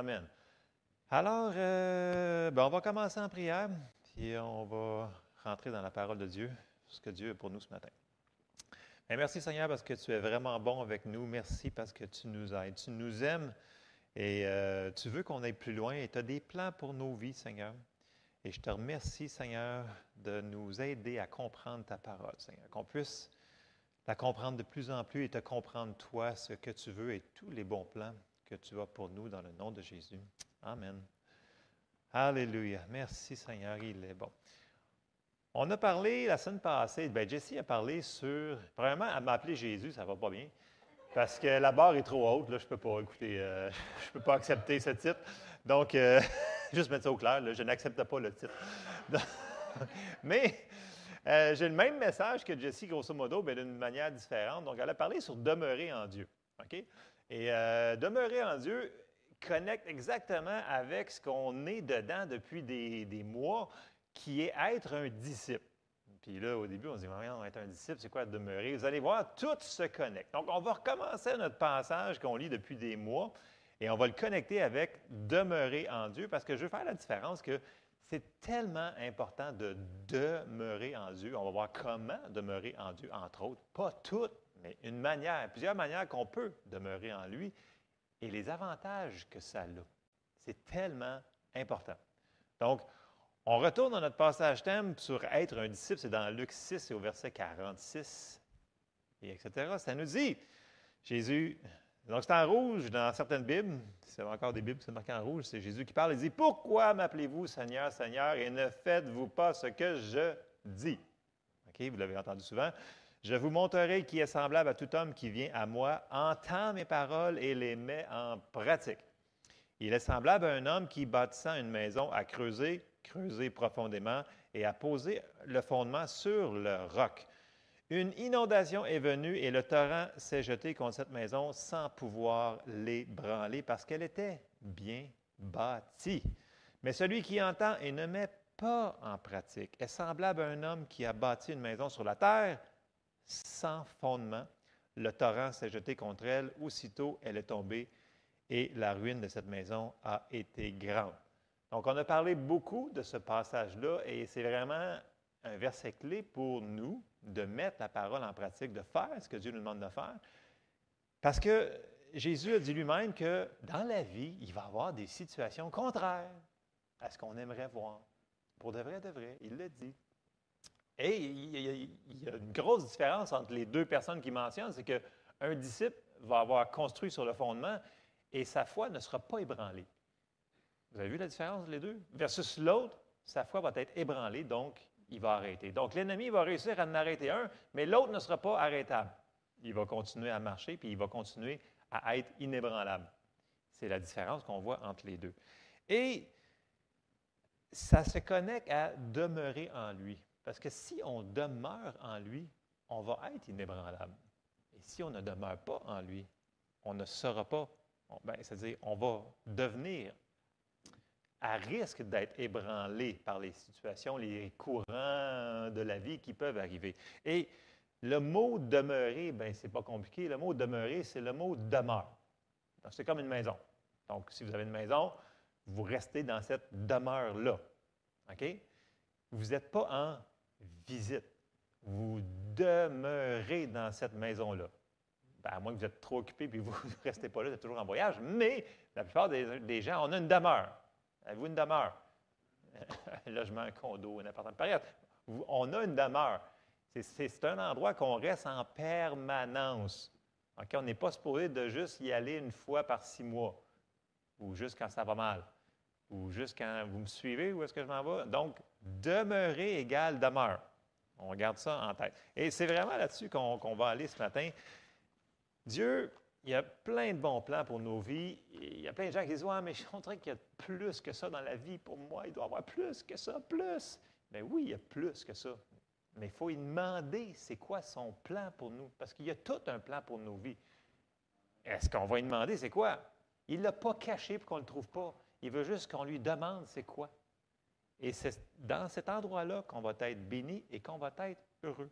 Amen. Alors, euh, ben, on va commencer en prière, puis on va rentrer dans la parole de Dieu, ce que Dieu a pour nous ce matin. Ben, merci Seigneur parce que tu es vraiment bon avec nous. Merci parce que tu nous aides. Tu nous aimes et euh, tu veux qu'on aille plus loin et tu as des plans pour nos vies, Seigneur. Et je te remercie, Seigneur, de nous aider à comprendre ta parole, Seigneur, qu'on puisse la comprendre de plus en plus et te comprendre, toi, ce que tu veux et tous les bons plans que tu as pour nous dans le nom de Jésus. Amen. Alléluia. Merci Seigneur, il est bon. On a parlé la semaine passée, ben Jessie a parlé sur, premièrement, elle m'a appelé Jésus, ça va pas bien, parce que la barre est trop haute, là, je peux pas, écouter, euh, je peux pas accepter ce titre. Donc, euh, juste mettre ça au clair, je n'accepte pas le titre. Mais euh, j'ai le même message que Jessie, grosso modo, mais d'une manière différente. Donc, elle a parlé sur demeurer en Dieu. OK? Et demeurer en Dieu, connecte exactement avec ce qu'on est dedans depuis des, mois, qui est être un disciple. Puis là, au début, on se dit, on être un disciple, c'est quoi demeurer? Vous allez voir, tout se connecte. Donc, on va recommencer notre passage qu'on lit depuis des mois et on va le connecter avec demeurer en Dieu parce que je veux faire la différence que c'est tellement important de demeurer en Dieu. On va voir comment demeurer en Dieu, entre autres. Pas toutes, mais une manière, plusieurs manières qu'on peut demeurer en lui et les avantages que ça a. C'est tellement important. Donc, on retourne dans notre passage thème sur être un disciple, c'est dans Luc 6 et au verset 46, et etc. Ça nous dit, Jésus, donc c'est en rouge dans certaines Bibles, c'est encore des Bibles qui sont marquées en rouge, c'est Jésus qui parle, il dit, Pourquoi m'appelez-vous Seigneur, Seigneur, et ne faites-vous pas ce que je dis? OK, vous l'avez entendu souvent. Je vous montrerai qui est semblable à tout homme qui vient à moi, entend mes paroles et les met en pratique. Il est semblable à un homme qui, bâtissant une maison, a creusé, creusé profondément et a posé le fondement sur le roc. Une inondation est venue et le torrent s'est jeté contre cette maison sans pouvoir l'ébranler parce qu'elle était bien bâtie. Mais celui qui entend et ne met pas en pratique est semblable à un homme qui a bâti une maison sur la terre sans fondement. Le torrent s'est jeté contre elle. Aussitôt, elle est tombée et la ruine de cette maison a été grande. Donc, on a parlé beaucoup de ce passage-là et c'est vraiment un verset clé pour nous de mettre la parole en pratique, de faire ce que Dieu nous demande de faire. Parce que Jésus a dit lui-même que dans la vie, il va y avoir des situations contraires à ce qu'on aimerait voir. Pour de vrai, de vrai, il le dit. Et il y, a, une grosse différence entre les deux personnes qui mentionnent, c'est qu'un disciple va avoir construit sur le fondement et sa foi ne sera pas ébranlée. Vous avez vu la différence, les deux? Versus l'autre, sa foi va être ébranlée, donc il va arrêter. Donc l'ennemi va réussir à en arrêter un, mais l'autre ne sera pas arrêtable. Il va continuer à marcher, puis il va continuer à être inébranlable. C'est la différence qu'on voit entre les deux. Et ça se connecte à demeurer en lui. Parce que si on demeure en lui, on va être inébranlable. Et si on ne demeure pas en lui, on ne sera pas, ben, c'est-à-dire on va devenir à risque d'être ébranlé par les situations, les courants de la vie qui peuvent arriver. Et le mot demeurer, ben c'est pas compliqué. Le mot demeurer, c'est le mot demeure. C'est comme une maison. Donc, si vous avez une maison, vous restez dans cette demeure-là. OK? Vous n'êtes pas en visite. Vous demeurez dans cette maison-là. Ben, à moins que vous êtes trop occupé et vous ne restez pas là, vous êtes toujours en voyage. Mais la plupart des, gens, on a une demeure. Avez-vous une demeure? un logement, un condo, un appartement. Pareil, on a une demeure. C'est un endroit qu'on reste en permanence. On n'est pas supposé de juste y aller une fois par six mois, ou juste quand ça va mal, ou juste quand vous me suivez, où est-ce que je m'en vais. Donc, demeurer égale demeure. On garde ça en tête. Et c'est vraiment là-dessus qu'on va aller ce matin. Dieu, il y a plein de bons plans pour nos vies. Il y a plein de gens qui disent mais je dirais qu'il y a plus que ça dans la vie pour moi. Il doit y avoir plus que ça, plus. Mais oui, il y a plus que ça. Mais il faut lui demander c'est quoi son plan pour nous? Parce qu'il y a tout un plan pour nos vies. Est-ce qu'on va lui demander c'est quoi? Il ne l'a pas caché pour qu'on ne le trouve pas. Il veut juste qu'on lui demande c'est quoi? Et c'est dans cet endroit-là qu'on va être béni et qu'on va être heureux.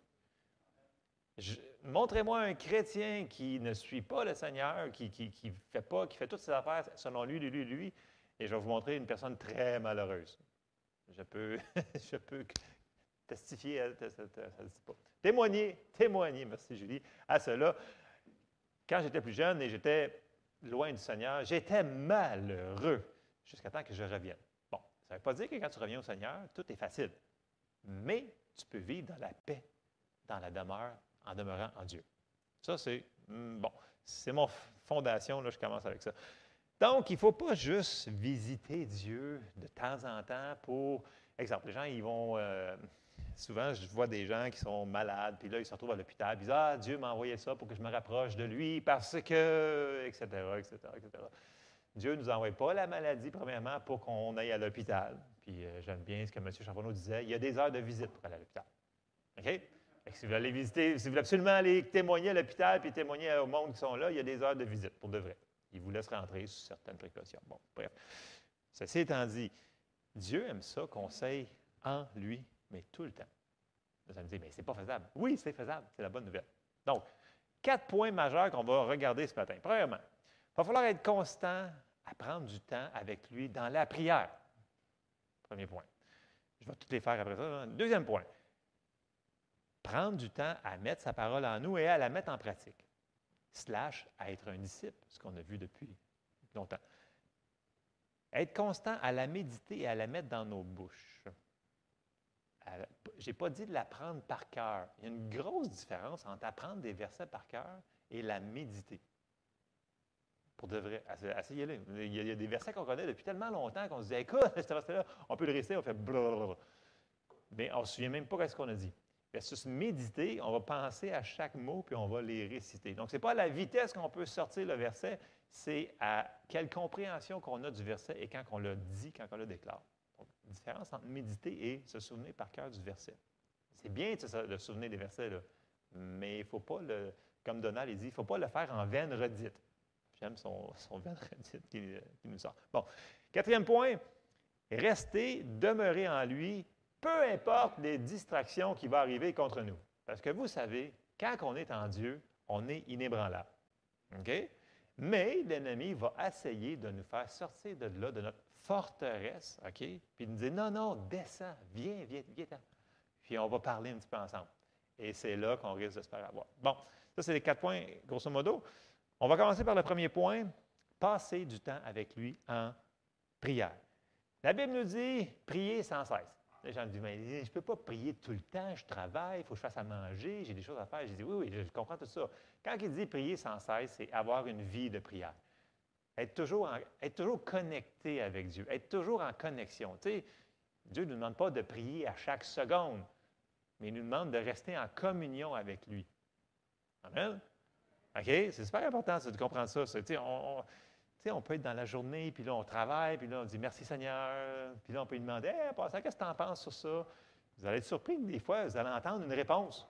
Montrez-moi un chrétien qui ne suit pas le Seigneur, qui ne fait pas, qui fait toutes ses affaires selon lui, lui, lui, et je vais vous montrer une personne très malheureuse. Je peux, je peux testifier. Témoigner, témoigner, merci Julie, à cela. Quand j'étais plus jeune et j'étais loin du Seigneur, j'étais malheureux jusqu'à temps que je revienne. Ça ne veut pas dire que quand tu reviens au Seigneur, tout est facile. Mais tu peux vivre dans la paix, dans la demeure, en demeurant en Dieu. Ça, c'est hmm, bon. C'est mon fondation, là, je commence avec ça. Donc, il ne faut pas juste visiter Dieu de temps en temps pour. Exemple, les gens, ils vont. Euh, souvent, je vois des gens qui sont malades, puis là, ils se retrouvent à l'hôpital, ils disent Ah, Dieu m'a envoyé ça pour que je me rapproche de lui parce que. etc., etc., etc. Dieu ne nous envoie pas la maladie, premièrement, pour qu'on aille à l'hôpital. Puis euh, j'aime bien ce que M. Charbonneau disait il y a des heures de visite pour aller à l'hôpital. OK? si vous allez visiter, si vous voulez absolument aller témoigner à l'hôpital puis témoigner au monde qui sont là, il y a des heures de visite pour de vrai. Il vous laisse rentrer sous certaines précautions. Bon, bref. Ceci étant dit, Dieu aime ça, conseille en lui, mais tout le temps. Vous allez me dire, mais c'est pas faisable. Oui, c'est faisable. C'est la bonne nouvelle. Donc, quatre points majeurs qu'on va regarder ce matin. Premièrement, il va falloir être constant à prendre du temps avec lui dans la prière. Premier point. Je vais toutes les faire après ça. Deuxième point. Prendre du temps à mettre sa parole en nous et à la mettre en pratique. Slash à être un disciple, ce qu'on a vu depuis longtemps. Être constant à la méditer et à la mettre dans nos bouches. Je n'ai pas dit de l'apprendre par cœur. Il y a une grosse différence entre apprendre des versets par cœur et la méditer. Pour de vrai. Il, y a des versets qu'on connaît depuis tellement longtemps qu'on se dit écoute, ce verset-là, on peut le réciter, on fait blablabla. Mais on ne se souvient même pas de ce qu'on a dit. Versus méditer, on va penser à chaque mot puis on va les réciter. Donc, ce n'est pas à la vitesse qu'on peut sortir le verset, c'est à quelle compréhension qu'on a du verset et quand on le dit, quand on le déclare. Donc, différence entre méditer et se souvenir par cœur du verset. C'est bien de se souvenir des versets, mais il ne faut pas le, comme Donald dit, il ne faut pas le faire en veine redite. J'aime son, son qui, qui nous sort. Bon, quatrième point, rester, demeurer en lui, peu importe les distractions qui vont arriver contre nous. Parce que vous savez, quand on est en Dieu, on est inébranlable. OK? Mais l'ennemi va essayer de nous faire sortir de là, de notre forteresse, OK? Puis nous dire non, non, descends, viens, viens, viens. Puis on va parler un petit peu ensemble. Et c'est là qu'on risque de se faire avoir. Bon, ça, c'est les quatre points, grosso modo. On va commencer par le premier point passer du temps avec lui en prière. La Bible nous dit prier sans cesse. Les gens me disent, je ne peux pas prier tout le temps, je travaille, il faut que je fasse à manger, j'ai des choses à faire. Je dis, oui, oui, je comprends tout ça. Quand il dit prier sans cesse, c'est avoir une vie de prière. Être toujours, connecté avec Dieu, être toujours en connexion. Dieu ne nous demande pas de prier à chaque seconde, mais il nous demande de rester en communion avec lui. Amen? OK? C'est super important de comprendre ça. On, on peut être dans la journée, puis là, on travaille, puis là, on dit merci Seigneur. Puis là, on peut lui demander hey, qu'est-ce que tu en penses sur ça? Vous allez être surpris des fois, vous allez entendre une réponse.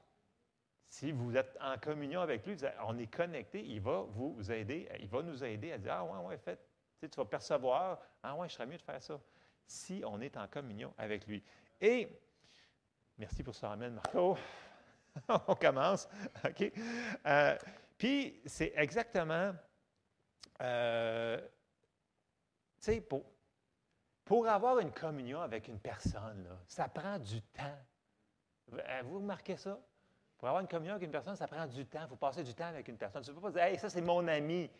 Si vous êtes en communion avec lui, on est connecté, il va vous aider, il va nous aider à dire Ah, ouais, ouais, fait. Tu, vas percevoir Ah, ouais, je serais mieux de faire ça. Si on est en communion avec lui. Et, merci pour ça, Amen, Marco. on commence. OK? Euh, puis, c'est exactement euh, tu sais, pour, pour avoir une communion avec une personne, ça prend du temps. Euh, vous remarquez ça? Pour avoir une communion avec une personne, ça prend du temps. Il faut passer du temps avec une personne. Tu ne peux pas dire, hey, ça, c'est mon ami,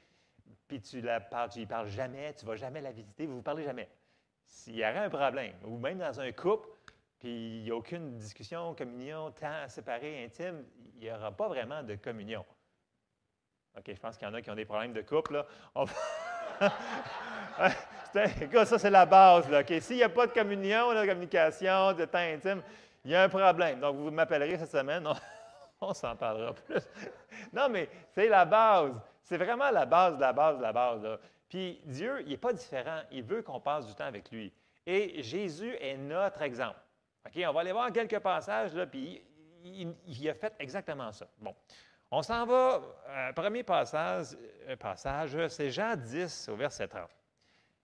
puis tu la parles, tu n'y parles jamais, tu ne vas jamais la visiter, vous ne vous parlez jamais. S'il y aurait un problème, ou même dans un couple, puis il n'y a aucune discussion, communion, temps séparé, intime, il n'y aura pas vraiment de communion. OK, je pense qu'il y en a qui ont des problèmes de couple. Ça, c'est la base. Là. S'il n'y a pas de communion, de communication, de temps intime, il y a un problème. Donc, vous m'appellerez cette semaine. On, s'en parlera plus. non, mais c'est la base. C'est vraiment la base la base la base. Puis Dieu, il n'est pas différent. Il veut qu'on passe du temps avec lui. Et Jésus est notre exemple. OK, on va aller voir quelques passages, puis il a fait exactement ça. Bon. On s'en va, euh, premier passage, euh, passage c'est Jean 10 au verset 30.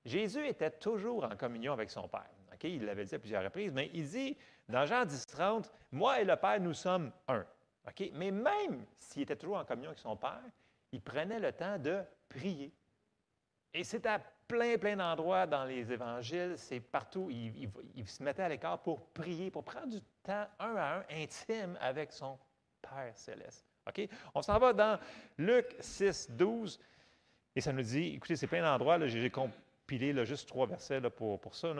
Jésus était toujours en communion avec son Père. Il l'avait dit à plusieurs reprises, mais il dit dans Jean 10, 30, Moi et le Père, nous sommes un. OK? Mais même s'il était toujours en communion avec son Père, il prenait le temps de prier. Et c'est à plein, plein d'endroits dans les évangiles, c'est partout, il, se mettait à l'écart pour prier, pour prendre du temps un à un intime avec son Père céleste. OK? On s'en va dans Luc 6, 12, et ça nous dit, écoutez, c'est plein d'endroits, j'ai compilé là, juste trois versets là, pour, pour ça.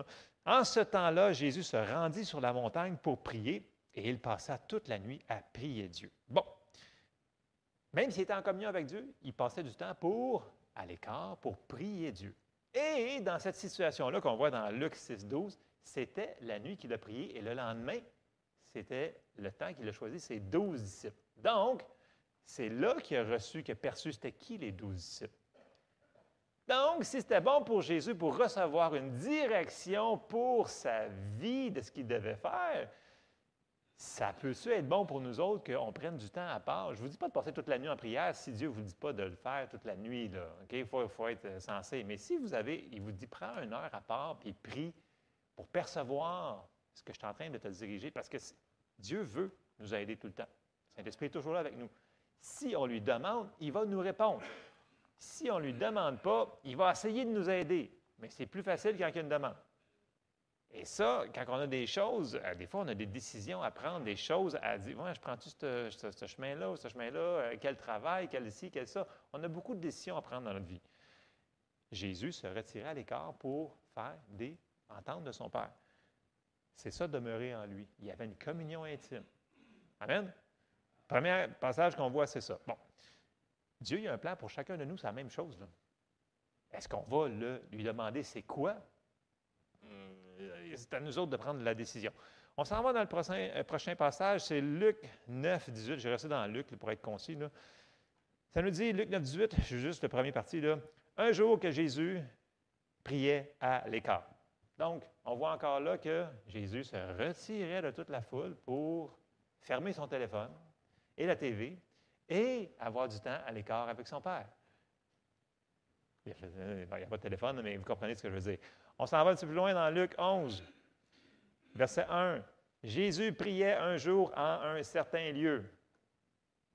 En ce temps-là, Jésus se rendit sur la montagne pour prier, et il passa toute la nuit à prier Dieu. Bon, même s'il était en communion avec Dieu, il passait du temps pour, à l'écart, pour prier Dieu. Et dans cette situation-là qu'on voit dans Luc 6, 12, c'était la nuit qu'il a prié et le lendemain, c'était le temps qu'il a choisi ses douze disciples. Donc, c'est là qu'il a reçu, qu'il a perçu c'était qui les douze disciples. Donc, si c'était bon pour Jésus pour recevoir une direction pour sa vie de ce qu'il devait faire, ça peut-tu être bon pour nous autres qu'on prenne du temps à part? Je ne vous dis pas de passer toute la nuit en prière si Dieu ne vous dit pas de le faire toute la nuit. Il faut, faut, être sensé. Mais si vous avez, il vous dit, prends une heure à part puis prie pour percevoir ce que je suis en train de te diriger, parce que Dieu veut nous aider tout le temps. Saint-Esprit est toujours là avec nous. Si on lui demande, il va nous répondre. Si on ne lui demande pas, il va essayer de nous aider. Mais c'est plus facile quand il y a une demande. Et ça, quand on a des choses, euh, des fois, on a des décisions à prendre, des choses à dire, ouais, je prends-tu ce, chemin-là ce chemin-là, euh, quel travail, quel ci, quel ça? On a beaucoup de décisions à prendre dans notre vie. Jésus se retirait à l'écart pour faire des ententes de son Père. C'est ça, demeurer en lui. Il y avait une communion intime. Amen? Premier passage qu'on voit, c'est ça. Bon. Dieu, il a un plan pour chacun de nous, c'est la même chose. Est-ce qu'on va lui demander c'est quoi? c'est à nous autres de prendre la décision. On s'en va dans le prochain, euh, passage, c'est Luc 9, 18. J'ai resté dans Luc pour être concis. Ça nous dit, Luc 9, 18, je juste le premier parti, un jour que Jésus priait à l'écart. Donc, on voit encore là que Jésus se retirait de toute la foule pour fermer son téléphone et la TV et avoir du temps à l'écart avec son Père. Il n'y a, pas de téléphone, mais vous comprenez ce que je veux dire. On s'en va un petit peu plus loin dans Luc 11, verset 1. Jésus priait un jour en un certain lieu.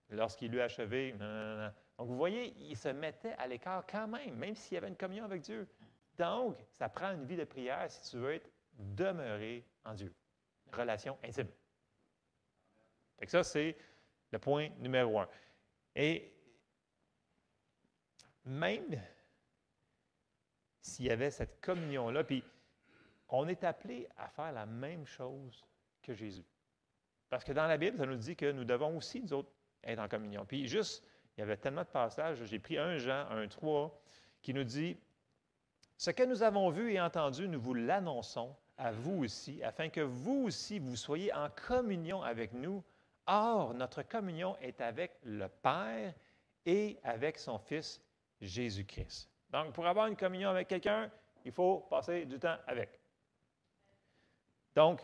Lorsqu'il eut achevé, donc vous voyez, il se mettait à l'écart quand même, même s'il y avait une communion avec Dieu. Donc, ça prend une vie de prière si tu veux être demeuré en Dieu. Relation intime. Fait ça, c'est le point numéro un. Et même s'il y avait cette communion-là. Puis on est appelé à faire la même chose que Jésus. Parce que dans la Bible, ça nous dit que nous devons aussi, nous autres, être en communion. Puis juste, il y avait tellement de passages, j'ai pris un Jean, un 3, qui nous dit Ce que nous avons vu et entendu, nous vous l'annonçons à vous aussi, afin que vous aussi, vous soyez en communion avec nous. Or, notre communion est avec le Père et avec son Fils Jésus-Christ. Donc, pour avoir une communion avec quelqu'un, il faut passer du temps avec. Donc,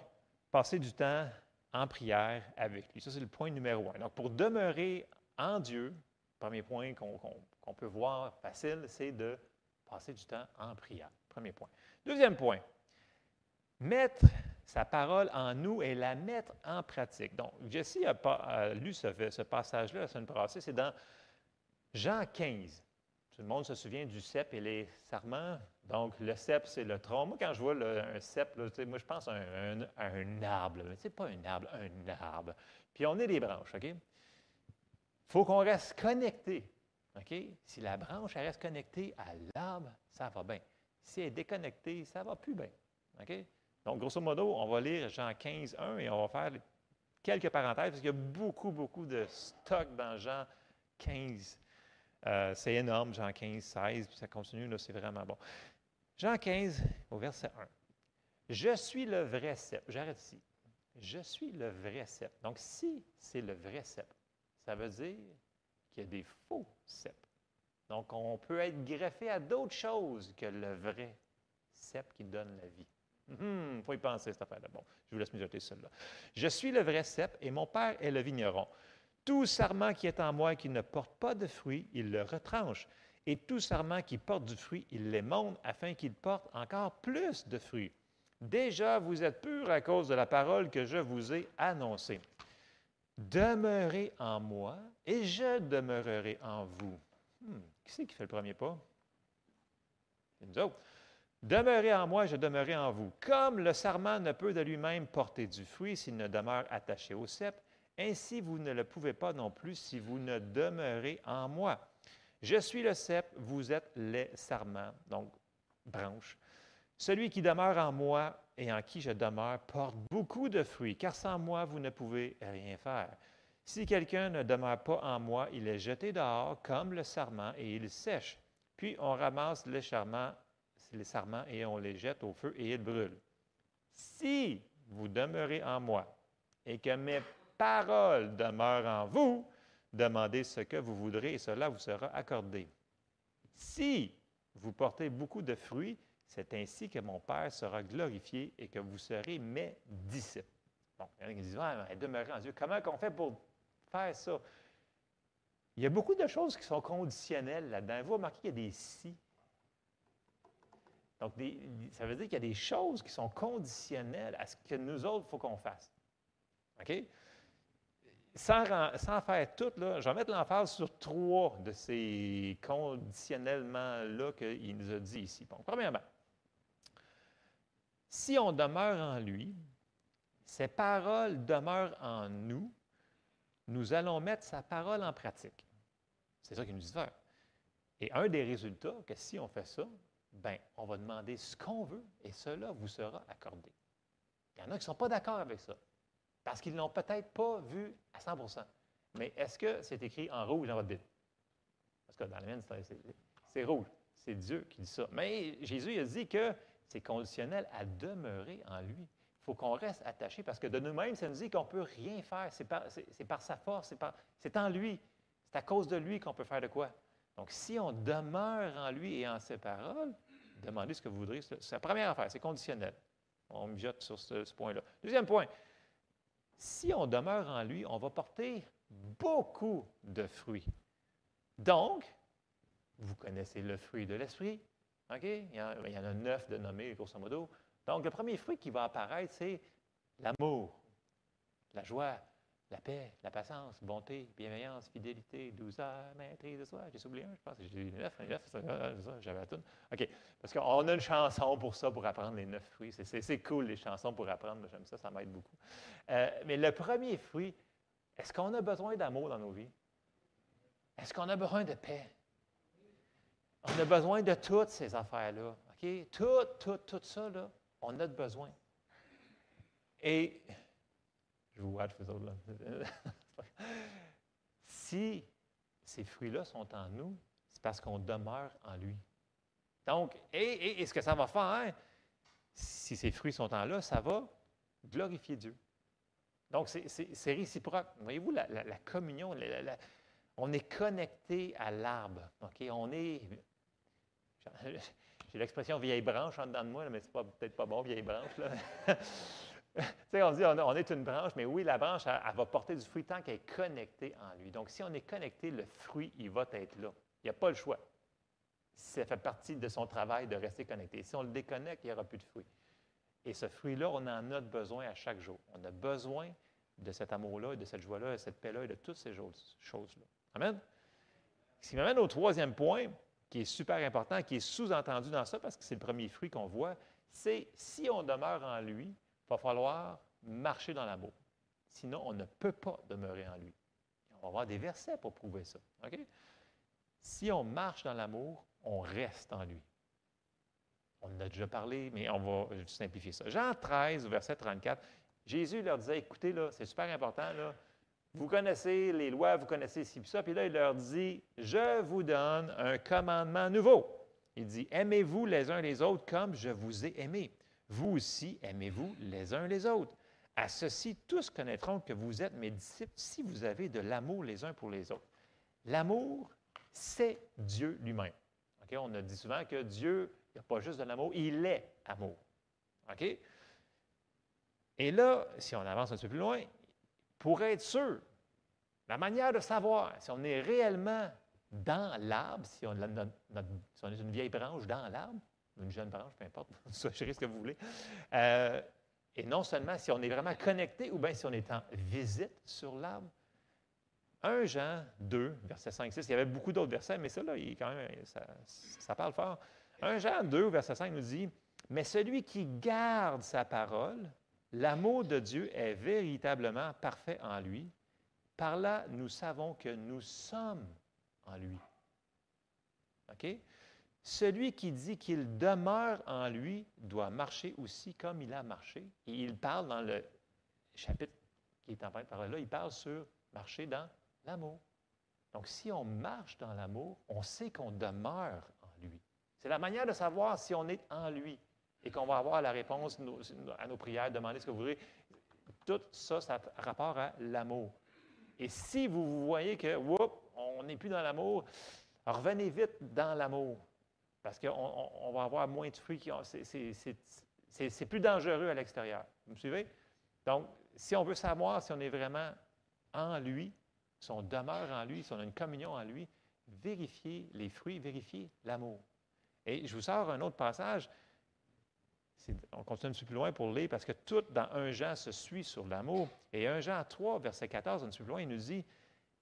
passer du temps en prière avec lui. Ça, c'est le point numéro un. Donc, pour demeurer en Dieu, premier point qu'on peut voir facile, c'est de passer du temps en prière. Premier point. Deuxième point, mettre sa parole en nous et la mettre en pratique. Donc, Jesse a, lu ce, passage-là la semaine passée, c'est dans Jean 15. Tout le monde se souvient du cep et les sarments. Donc, le cep, c'est le tronc. Moi, quand je vois un cep, moi, je pense à un, arbre. Mais c'est pas un arbre, un arbre. Puis, on est des branches, OK? Il faut qu'on reste connecté. OK? Si la branche reste connectée à l'arbre, ça va bien. Si elle est déconnectée, ça ne va plus bien. OK? Donc, grosso modo, on va lire Jean 15, 1 et on va faire quelques parenthèses parce qu'il y a beaucoup, beaucoup de stock dans Jean 15. Euh, c'est énorme, Jean 15, 16, puis ça continue, là, c'est vraiment bon. Jean 15, au verset 1. Je suis le vrai cep. J'arrête ici. Je suis le vrai cep. Donc, si c'est le vrai cep, ça veut dire qu'il y a des faux cep. Donc, on peut être greffé à d'autres choses que le vrai cep qui donne la vie. Il hum, faut y penser, cette affaire-là. Bon, je vous laisse mijoter celle-là. Je suis le vrai cep et mon père est le vigneron. Tout sarment qui est en moi et qui ne porte pas de fruit, il le retranche. Et tout sarment qui porte du fruit, il l'émonde afin qu'il porte encore plus de fruits. Déjà, vous êtes purs à cause de la parole que je vous ai annoncée. Demeurez en moi et je demeurerai en vous. Hmm, qui c'est qui fait le premier pas? C'est nous autres. Demeurez en moi, je demeurerai en vous. Comme le sarment ne peut de lui-même porter du fruit s'il ne demeure attaché au cep, ainsi vous ne le pouvez pas non plus si vous ne demeurez en moi. Je suis le cep, vous êtes les sarments, donc branches. Celui qui demeure en moi et en qui je demeure porte beaucoup de fruits, car sans moi, vous ne pouvez rien faire. Si quelqu'un ne demeure pas en moi, il est jeté dehors comme le sarment et il sèche. Puis on ramasse les, charmants, les sarments et on les jette au feu et ils brûlent. Si vous demeurez en moi et que mes paroles demeurent en vous, demandez ce que vous voudrez et cela vous sera accordé. Si vous portez beaucoup de fruits, c'est ainsi que mon Père sera glorifié et que vous serez mes disciples. Bon, il y en a qui disent, ah, demeurer en Dieu. Comment on fait pour faire ça? Il y a beaucoup de choses qui sont conditionnelles là-dedans. Vous remarquez qu'il y a des si. Donc, ça veut dire qu'il y a des choses qui sont conditionnelles à ce que nous autres, il faut qu'on fasse. OK? Sans, sans, faire tout, là, je vais mettre l'emphase sur trois de ces conditionnellement-là qu'il nous a dit ici. Premièrement, si on demeure en lui, ses paroles demeurent en nous, nous allons mettre sa parole en pratique. C'est ça qu'il nous dit de faire. Et un des résultats, que si on fait ça, ben, on va demander ce qu'on veut et cela vous sera accordé. Il y en a qui ne sont pas d'accord avec ça, parce qu'ils ne l'ont peut-être pas vu à 100% Mais est-ce que c'est écrit en rouge dans votre Bible? Parce que dans la mienne, c'est rouge. C'est Dieu qui dit ça. Mais Jésus a dit que c'est conditionnel à demeurer en lui. Il faut qu'on reste attaché parce que de nous-mêmes, ça nous dit qu'on ne peut rien faire. C'est par, sa force, c'est en lui. C'est à cause de lui qu'on peut faire de quoi? Donc, si on demeure en lui et en ses paroles, demandez ce que vous voudrez. C'est la première affaire, c'est conditionnel. On mijote sur ce, point-là. Deuxième point, si on demeure en lui, on va porter beaucoup de fruits. Donc, vous connaissez le fruit de l'esprit, OK? Il y, en, a neuf de nommés, grosso modo. Donc, le premier fruit qui va apparaître, c'est l'amour, la joie, la paix, la patience, bonté, bienveillance, fidélité, douceur, maîtrise de soi. J'ai oublié un, je pense. J'ai eu neuf, neuf, j'avais la tout. OK. Parce qu'on a une chanson pour ça, pour apprendre les neuf fruits. C'est cool, les chansons pour apprendre. J'aime ça, ça m'aide beaucoup. Euh, mais le premier fruit, est-ce qu'on a besoin d'amour dans nos vies? Est-ce qu'on a besoin de paix? On a besoin de toutes ces affaires-là. OK? Tout, tout, tout ça, là, on a besoin. Et, je vous watch, vous autres, là. si ces fruits-là sont en nous, c'est parce qu'on demeure en lui. Donc, et, ce que ça va faire, si ces fruits sont en là, ça va glorifier Dieu. Donc, c'est réciproque. Voyez-vous, la, communion, on est connecté à l'arbre. On est J'ai l'expression vieille branche en dedans de moi, mais c'est peut-être pas bon, vieille branche. sais, on dit on, est une branche, mais oui, la branche, elle, va porter du fruit tant qu'elle est connectée en lui. Donc, si on est connecté, le fruit, il va être là. Il n'y a pas le choix. Ça fait partie de son travail de rester connecté. Si on le déconnecte, il n'y aura plus de fruit. Et ce fruit-là, on en a besoin à chaque jour. On a besoin de cet amour-là, de cette joie-là, de cette paix-là et de toutes ces choses-là. Amen? Ce qui m'amène au troisième point, qui est super important, qui est sous-entendu dans ça, parce que c'est le premier fruit qu'on voit, c'est si on demeure en lui, il va falloir marcher dans l'amour. Sinon, on ne peut pas demeurer en lui. On va avoir des versets pour prouver ça. Si on marche dans l'amour, on reste en lui. On en a déjà parlé, mais on va simplifier ça. Jean 13, verset 34, Jésus leur disait, écoutez, là, c'est super important, là, vous connaissez les lois, vous connaissez ci et ça. Puis là, il leur dit, je vous donne un commandement nouveau. Il dit, aimez-vous les uns les autres comme je vous ai aimé. Vous aussi, aimez-vous les uns les autres. À ceci, tous connaîtront que vous êtes mes disciples si vous avez de l'amour les uns pour les autres. L'amour, c'est Dieu lui-même. On a dit souvent que Dieu, il a pas juste de l'amour, il est amour. Et là, si on avance un peu plus loin, pour être sûr, la manière de savoir si on est réellement dans l'arbre, si, on, est une vieille branche dans l'arbre, une jeune branche, peu importe, ça, ce que vous voulez, euh, Et non seulement si on est vraiment connecté ou bien si on est en visite sur l'arbre. 1 Jean 2, verset 5, 6, il y avait beaucoup d'autres versets, mais ça, là, il, quand même, ça, ça parle fort. 1 Jean 2, verset 5 nous dit Mais celui qui garde sa parole, l'amour de Dieu est véritablement parfait en lui. Par là, nous savons que nous sommes en lui. OK? Celui qui dit qu'il demeure en lui doit marcher aussi comme il a marché. Et il parle dans le chapitre qui est en par là, il parle sur marcher dans l'amour. Donc, si on marche dans l'amour, on sait qu'on demeure en lui. C'est la manière de savoir si on est en lui et qu'on va avoir la réponse à nos prières, demander ce que vous voulez. Tout ça, ça a rapport à l'amour. Et si vous voyez que, on n'est plus dans l'amour, revenez vite dans l'amour. Parce qu'on va avoir moins de fruits. C'est plus dangereux à l'extérieur. Vous me suivez? Donc, si on veut savoir si on est vraiment en lui, si on demeure en lui, si on a une communion en lui, vérifiez les fruits, vérifiez l'amour. Et je vous sors un autre passage. On continue un petit peu plus loin pour lire parce que tout dans un Jean se suit sur l'amour. Et un Jean 3, verset 14, un petit peu plus loin, il nous dit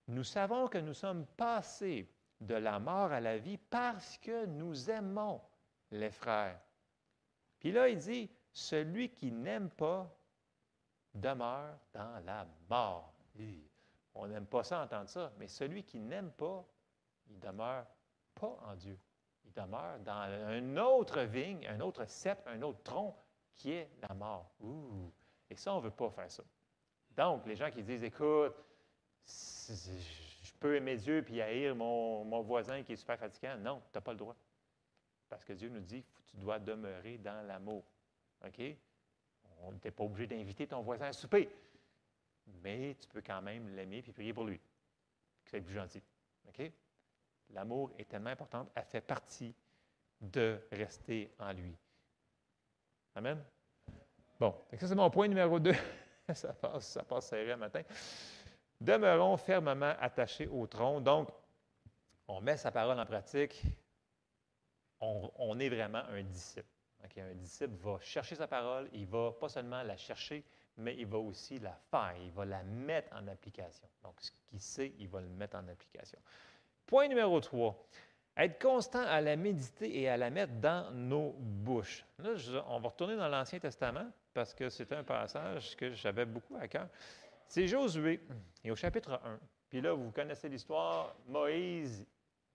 Nous savons que nous sommes passés de la mort à la vie parce que nous aimons les frères. Puis là, il dit, celui qui n'aime pas demeure dans la mort. On n'aime pas ça entendre ça, mais celui qui n'aime pas, il demeure pas en Dieu. Il demeure dans un autre vigne, un autre cep, un autre tronc qui est la mort. Et ça, on ne veut pas faire ça. Donc, les gens qui disent, écoute, peux aimer Dieu puis haïr mon, voisin qui est super fatigant. Non, tu n'as pas le droit. Parce que Dieu nous dit que tu dois demeurer dans l'amour. OK? On n'était pas obligé d'inviter ton voisin à souper. Mais tu peux quand même l'aimer puis prier pour lui. C'est plus gentil. OK? L'amour est tellement important, elle fait partie de rester en lui. Amen? Bon, ça c'est mon point numéro 2. ça passe, ça passe serré matin demeurons fermement attachés au tronc. Donc, on met sa parole en pratique, on, est vraiment un disciple. Un disciple va chercher sa parole, il va pas seulement la chercher, mais il va aussi la faire, il va la mettre en application. Donc, ce qu'il sait, il va le mettre en application. Point numéro 3. Être constant à la méditer et à la mettre dans nos bouches. Là, on va retourner dans l'Ancien Testament parce que c'est un passage que j'avais beaucoup à cœur. C'est Josué, et au chapitre 1. Puis là, vous connaissez l'histoire, Moïse,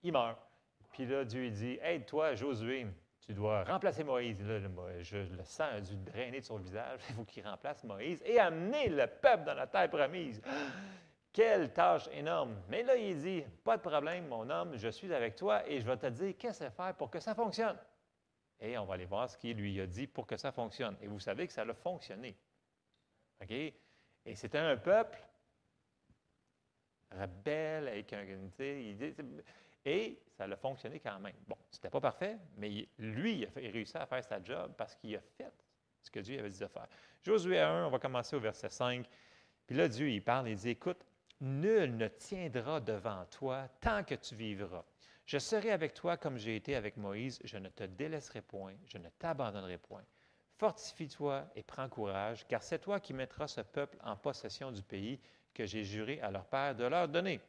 il meurt. Puis là, Dieu dit Hey, toi, Josué, tu dois remplacer Moïse. Là, le sens a dû drainer de son visage. Il faut qu'il remplace Moïse et amener le peuple dans la terre promise. Quelle tâche énorme. Mais là, il dit Pas de problème, mon homme, je suis avec toi et je vais te dire qu'est-ce à faire pour que ça fonctionne. Et on va aller voir ce qu'il lui a dit pour que ça fonctionne. Et vous savez que ça a fonctionné. OK? Et c'était un peuple rebelle, avec un. Et ça a fonctionné quand même. Bon, c'était pas parfait, mais lui, il a, réussi à faire sa job parce qu'il a fait ce que Dieu avait dit de faire. Josué 1, on va commencer au verset 5. Puis là, Dieu, il parle, il dit Écoute, nul ne tiendra devant toi tant que tu vivras. Je serai avec toi comme j'ai été avec Moïse, je ne te délaisserai point, je ne t'abandonnerai point. Fortifie-toi et prends courage, car c'est toi qui mettras ce peuple en possession du pays que j'ai juré à leur père de leur donner.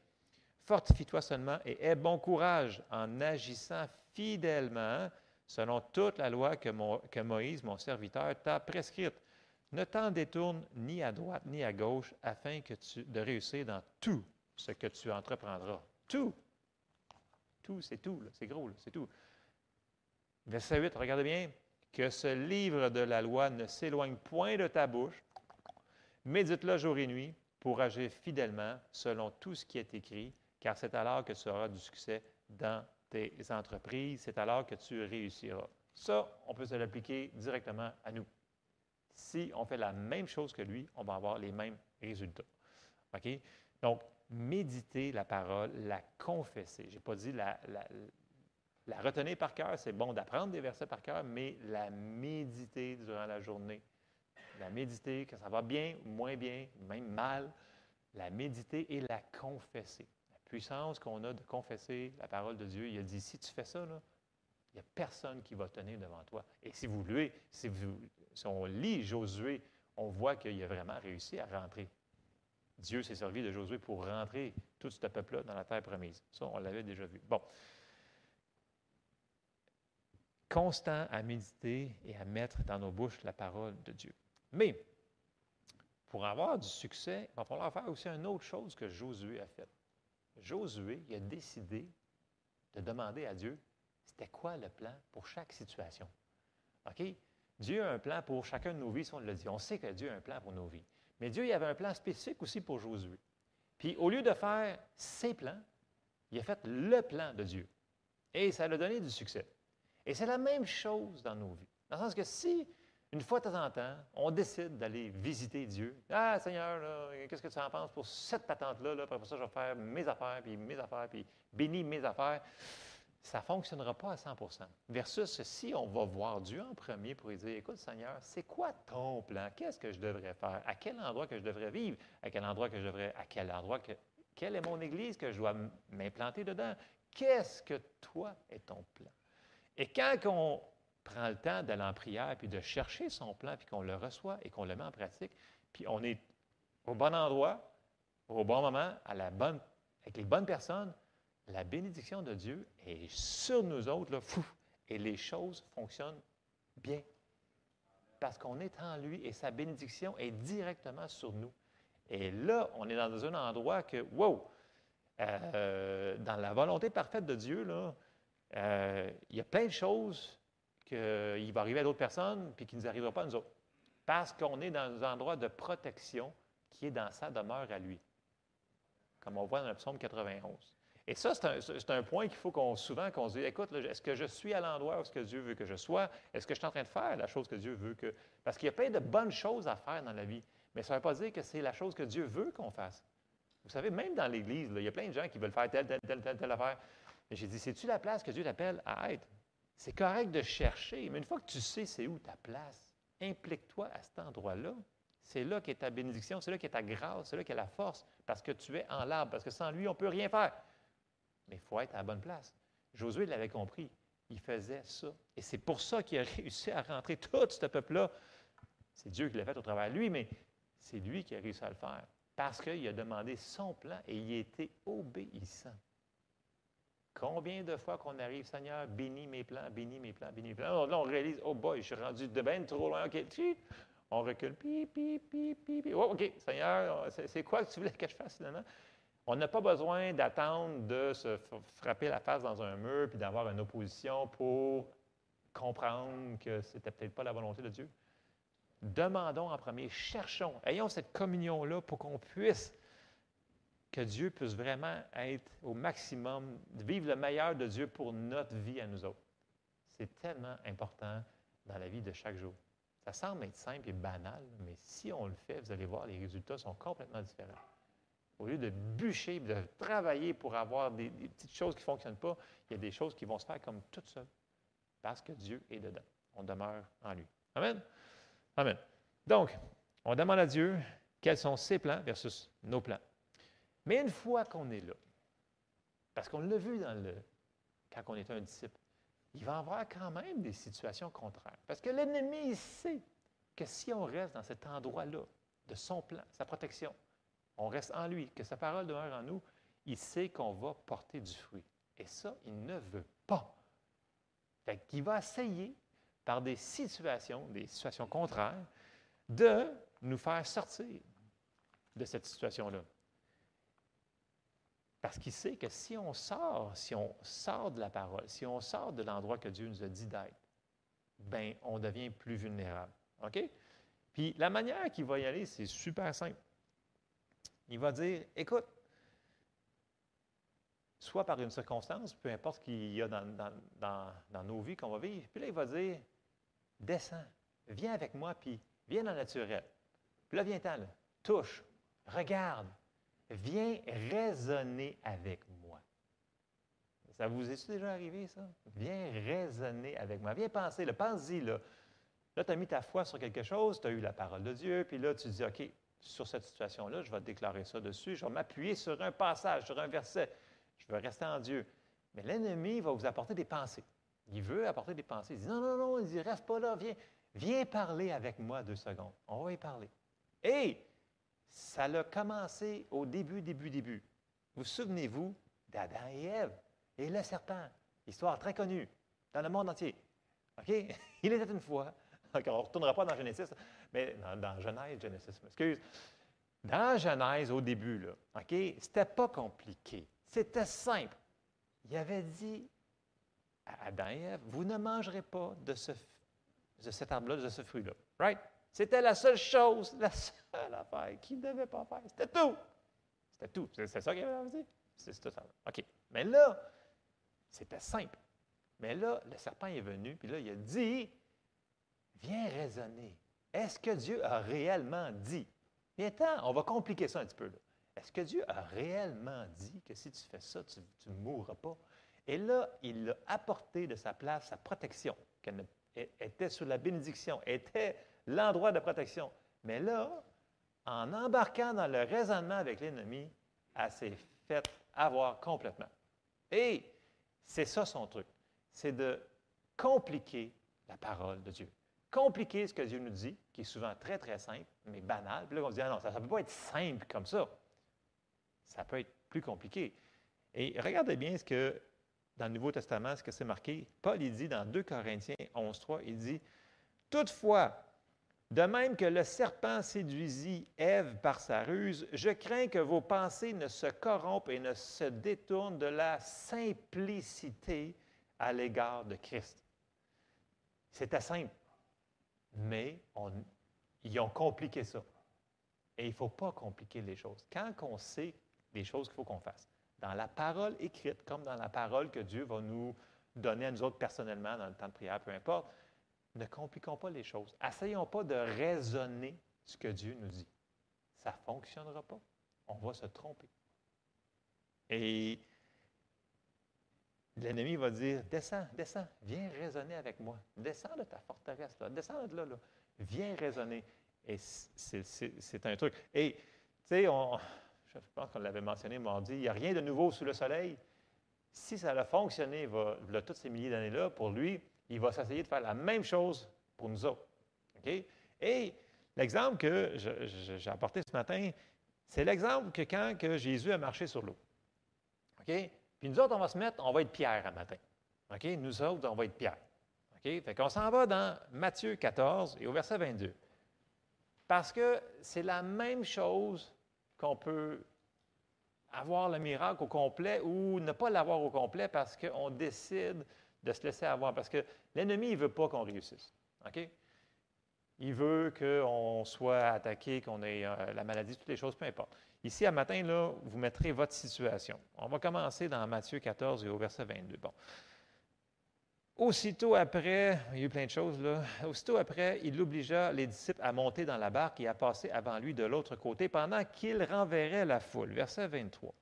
Fortifie-toi seulement et aie bon courage en agissant fidèlement selon toute la loi que, Moïse, mon serviteur, t'a prescrite. Ne t'en détourne ni à droite ni à gauche afin que tu, de réussir dans tout ce que tu entreprendras. Tout. Tout, c'est tout. C'est gros, c'est tout. Verset 8, regardez bien que ce livre de la loi ne s'éloigne point de ta bouche. Médite-le jour et nuit pour agir fidèlement selon tout ce qui est écrit, car c'est alors que tu auras du succès dans tes entreprises, c'est alors que tu réussiras. Ça, on peut se l'appliquer directement à nous. Si on fait la même chose que lui, on va avoir les mêmes résultats. OK? Donc, méditer la parole, la confesser. Je n'ai pas dit la, la retenir par cœur, c'est bon d'apprendre des versets par cœur, mais la méditer durant la journée. La méditer, que ça va bien, moins bien, même mal. La méditer et la confesser. La puissance qu'on a de confesser la parole de Dieu. Il a dit, si tu fais ça, il n'y a personne qui va tenir devant toi. Et si vous voulez, si, si on lit Josué on voit qu'il a vraiment réussi à rentrer. Dieu s'est servi de Josué pour rentrer tout ce peuple-là dans la terre promise. Ça, on l'avait déjà vu. Bon. Constant à méditer et à mettre dans nos bouches la parole de Dieu. Mais, pour avoir du succès, il va falloir faire aussi une autre chose que Josué a fait. Josué, il a décidé de demander à Dieu, c'était quoi le plan pour chaque situation? OK? Dieu a un plan pour chacun de nos vies, si on le dit. On sait que Dieu a un plan pour nos vies. Mais Dieu, il avait un plan spécifique aussi pour Josué. Puis au lieu de faire ses plans, il a fait le plan de Dieu. Et ça lui a donné du succès. Et c'est la même chose dans nos vies. Dans le sens que si, une fois de temps en temps, on décide d'aller visiter Dieu, Ah, Seigneur, qu'est-ce que tu en penses pour cette patente-là? Là? Après ça, je vais faire mes affaires, puis mes affaires, puis bénis mes affaires ça ne fonctionnera pas à 100% Versus si on va voir Dieu en premier pour lui dire, écoute Seigneur, c'est quoi ton plan? Qu'est-ce que je devrais faire? À quel endroit que je devrais vivre? À quel endroit que je devrais, à quel endroit que, quelle est mon Église que je dois m'implanter dedans? Qu'est-ce que toi est ton plan? Et quand on prend le temps d'aller en prière, puis de chercher son plan, puis qu'on le reçoit et qu'on le met en pratique, puis on est au bon endroit, au bon moment, à la bonne, avec les bonnes personnes, la bénédiction de Dieu est sur nous autres, là, fou, et les choses fonctionnent bien. Parce qu'on est en lui et sa bénédiction est directement sur nous. Et là, on est dans un endroit que, wow, euh, dans la volonté parfaite de Dieu, là, euh, il y a plein de choses qu'il va arriver à d'autres personnes puis qui ne nous arriveront pas à nous autres. Parce qu'on est dans un endroit de protection qui est dans sa demeure à lui. Comme on voit dans le psaume 91. Et ça, c'est un, point qu'il faut qu'on souvent qu'on se dise, écoute, est-ce que je suis à l'endroit où ce que Dieu veut que je sois? Est-ce que je suis en train de faire la chose que Dieu veut que... Parce qu'il y a plein de bonnes choses à faire dans la vie, mais ça ne veut pas dire que c'est la chose que Dieu veut qu'on fasse. Vous savez, même dans l'Église, il y a plein de gens qui veulent faire telle, telle, telle, telle, telle affaire. Mais j'ai dit, c'est-tu la place que Dieu t'appelle à être? C'est correct de chercher, mais une fois que tu sais c'est où ta place, implique-toi à cet endroit-là. C'est là qu'est ta bénédiction, c'est là qu'est ta grâce, c'est là qu'est la force, parce que tu es en l'arbre, parce que sans lui, on ne peut rien faire mais il faut être à la bonne place. Josué l'avait compris. Il faisait ça. Et c'est pour ça qu'il a réussi à rentrer tout ce peuple-là. C'est Dieu qui l'a fait au travers de lui, mais c'est lui qui a réussi à le faire. Parce qu'il a demandé son plan et il été obéissant. Combien de fois qu'on arrive, Seigneur, bénis mes plans, bénis mes plans, bénis mes plans. Là, on réalise, oh boy, je suis rendu de bien trop loin. OK, on recule. Pi, pi, pi, pi, Oh, OK, Seigneur, c'est quoi que tu voulais que je fasse finalement? On n'a pas besoin d'attendre de se frapper la face dans un mur puis d'avoir une opposition pour comprendre que ce n'était peut-être pas la volonté de Dieu. Demandons en premier, cherchons, ayons cette communion-là pour qu'on puisse, que Dieu puisse vraiment être au maximum, vivre le meilleur de Dieu pour notre vie à nous autres. C'est tellement important dans la vie de chaque jour. Ça semble être simple et banal, mais si on le fait, vous allez voir, les résultats sont complètement différents. Au lieu de bûcher, de travailler pour avoir des, petites choses qui ne fonctionnent pas, il y a des choses qui vont se faire comme toutes seules. Parce que Dieu est dedans. On demeure en lui. Amen? Amen. Donc, on demande à Dieu quels sont ses plans versus nos plans. Mais une fois qu'on est là, parce qu'on l'a vu dans le, quand on est un disciple, il va y avoir quand même des situations contraires. Parce que l'ennemi, sait que si on reste dans cet endroit-là, de son plan, sa protection, on reste en lui, que sa parole demeure en nous, il sait qu'on va porter du fruit. Et ça, il ne veut pas. Fait qu'il va essayer, par des situations, des situations contraires, de nous faire sortir de cette situation-là. Parce qu'il sait que si on sort, si on sort de la parole, si on sort de l'endroit que Dieu nous a dit d'être, ben on devient plus vulnérable. OK? Puis la manière qu'il va y aller, c'est super simple. Il va dire, écoute, soit par une circonstance, peu importe ce qu'il y a dans, nos vies qu'on va vivre, puis là, il va dire, descends, viens avec moi, puis viens dans naturel. Puis là, viens-t'en, touche, regarde, viens raisonner avec moi. Ça vous est déjà arrivé, ça? Viens raisonner avec moi. Viens penser, pense-y, là. Là, tu as mis ta foi sur quelque chose, tu as eu la parole de Dieu, puis là, tu dis, OK, sur cette situation-là, je vais déclarer ça dessus, je vais m'appuyer sur un passage, sur un verset, je vais rester en Dieu. Mais l'ennemi va vous apporter des pensées. Il veut apporter des pensées. Il dit non, non, non, il dit reste pas là, viens, Viens parler avec moi deux secondes. On va y parler. Et ça a commencé au début, début, début. Vous souvenez-vous d'Adam et Ève? Et le serpent. Histoire très connue dans le monde entier. OK? Il était une fois. on ne retournera pas dans Genèse, mais dans, Genèse, Genesis, excuse. Dans Genèse, au début, là, OK? C'était pas compliqué. C'était simple. Il avait dit à Adam et Ève, vous ne mangerez pas de, ce, de cet arbre-là, de ce fruit-là. Right? C'était la seule chose, la seule affaire qu'il ne devait pas faire. C'était tout. C'était tout. C'est ça qu'il avait dit? C'est tout ça. OK. Mais là, c'était simple. Mais là, le serpent est venu, puis là, il a dit Viens raisonner. Est-ce que Dieu a réellement dit? Viens, on va compliquer ça un petit peu. Est-ce que Dieu a réellement dit que si tu fais ça, tu ne mourras pas? Et là, il a apporté de sa place sa protection, qu'elle était sous la bénédiction, était l'endroit de protection. Mais là, en embarquant dans le raisonnement avec l'ennemi, elle s'est faite avoir complètement. Et c'est ça son truc, c'est de compliquer la parole de Dieu. Compliquer ce que Dieu nous dit, qui est souvent très, très simple, mais banal. Puis là, on se dit, ah non, ça ne peut pas être simple comme ça. Ça peut être plus compliqué. Et regardez bien ce que, dans le Nouveau Testament, ce que c'est marqué. Paul, il dit dans 2 Corinthiens 11, 3, il dit, Toutefois, de même que le serpent séduisit Ève par sa ruse, je crains que vos pensées ne se corrompent et ne se détournent de la simplicité à l'égard de Christ. C'était simple, mais ils ont compliqué ça. Et il ne faut pas compliquer les choses. Quand on sait les choses qu'il faut qu'on fasse, dans la parole écrite, comme dans la parole que Dieu va nous donner à nous autres personnellement dans le temps de prière, peu importe, ne compliquons pas les choses. Essayons pas de raisonner ce que Dieu nous dit. Ça ne fonctionnera pas. On va se tromper. Et l'ennemi va dire, descends, descends, viens raisonner avec moi. Descends de ta forteresse, là. descends de là, là. Viens raisonner. Et c'est un truc. Et, tu sais, je pense qu'on l'avait mentionné mardi, il n'y a rien de nouveau sous le soleil. Si ça a fonctionné il a toutes ces milliers d'années-là, pour lui, il va s'essayer de faire la même chose pour nous autres. Et l'exemple que j'ai apporté ce matin, c'est l'exemple que quand que Jésus a marché sur l'eau. Puis nous autres, on va se mettre, on va être pierre à matin. Nous autres, on va être pierre. OK? Fait qu'on s'en va dans Matthieu 14 et au verset 22. Parce que c'est la même chose qu'on peut avoir le miracle au complet ou ne pas l'avoir au complet parce qu'on décide de se laisser avoir. Parce que l'ennemi, il ne veut pas qu'on réussisse. Il veut qu'on soit attaqué, qu'on ait euh, la maladie, toutes les choses, peu importe. Ici, à matin, là, vous mettrez votre situation. On va commencer dans Matthieu 14 et au verset 22. Bon. Aussitôt après, il y a eu plein de choses là. Aussitôt après, il obligea les disciples à monter dans la barque et à passer avant lui de l'autre côté pendant qu'il renverrait la foule. Verset 23.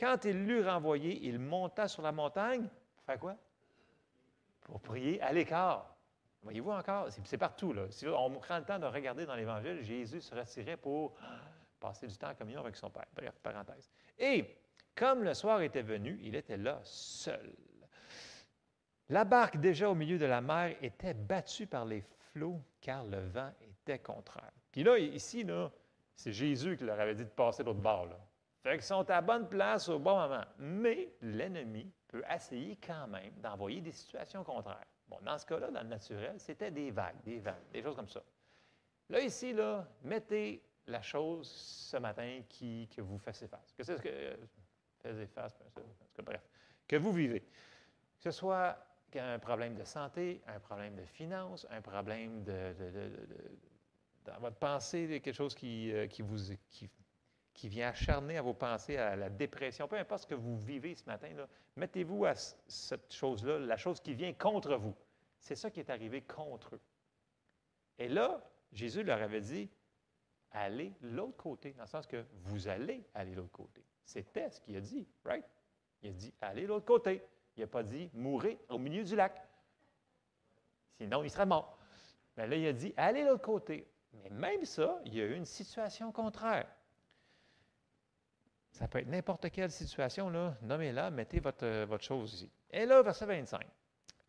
Quand il l'eut renvoyé, il monta sur la montagne. Faire quoi? Pour prier à l'écart. Voyez-vous encore, c'est partout. Là. Si on prend le temps de regarder dans l'Évangile, Jésus se retirait pour passer du temps en communion avec son Père. Bref, parenthèse. Et comme le soir était venu, il était là seul. La barque, déjà au milieu de la mer, était battue par les flots car le vent était contraire. Puis là, ici, là, c'est Jésus qui leur avait dit de passer l'autre bord. Fait qu'ils sont à bonne place au bon moment. Mais l'ennemi peut essayer quand même d'envoyer des situations contraires. Bon, dans ce cas-là, dans le naturel, c'était des vagues, des vagues, des choses comme ça. Là, ici, là, mettez la chose ce matin qui, vous fassiez face. Que c'est ce que. Face, bref. Que vous vivez. Que ce soit un problème de santé, un problème de finances, un problème de, dans votre pensée, quelque chose qui, euh, qui vous, qui, qui vient acharner à vos pensées, à la dépression, peu importe ce que vous vivez ce matin, mettez-vous à cette chose-là, la chose qui vient contre vous. C'est ça qui est arrivé contre eux. Et là, Jésus leur avait dit, allez l'autre côté, dans le sens que vous allez aller l'autre côté. C'était ce qu'il a dit, right? Il a dit, allez l'autre côté. Il n'a pas dit, mourrez au milieu du lac. Sinon, il serait mort. Mais là, il a dit, allez l'autre côté. Mais même ça, il y a eu une situation contraire. Ça peut être n'importe quelle situation, là. Nommez-la, mettez votre, euh, votre chose ici. Et là, verset 25.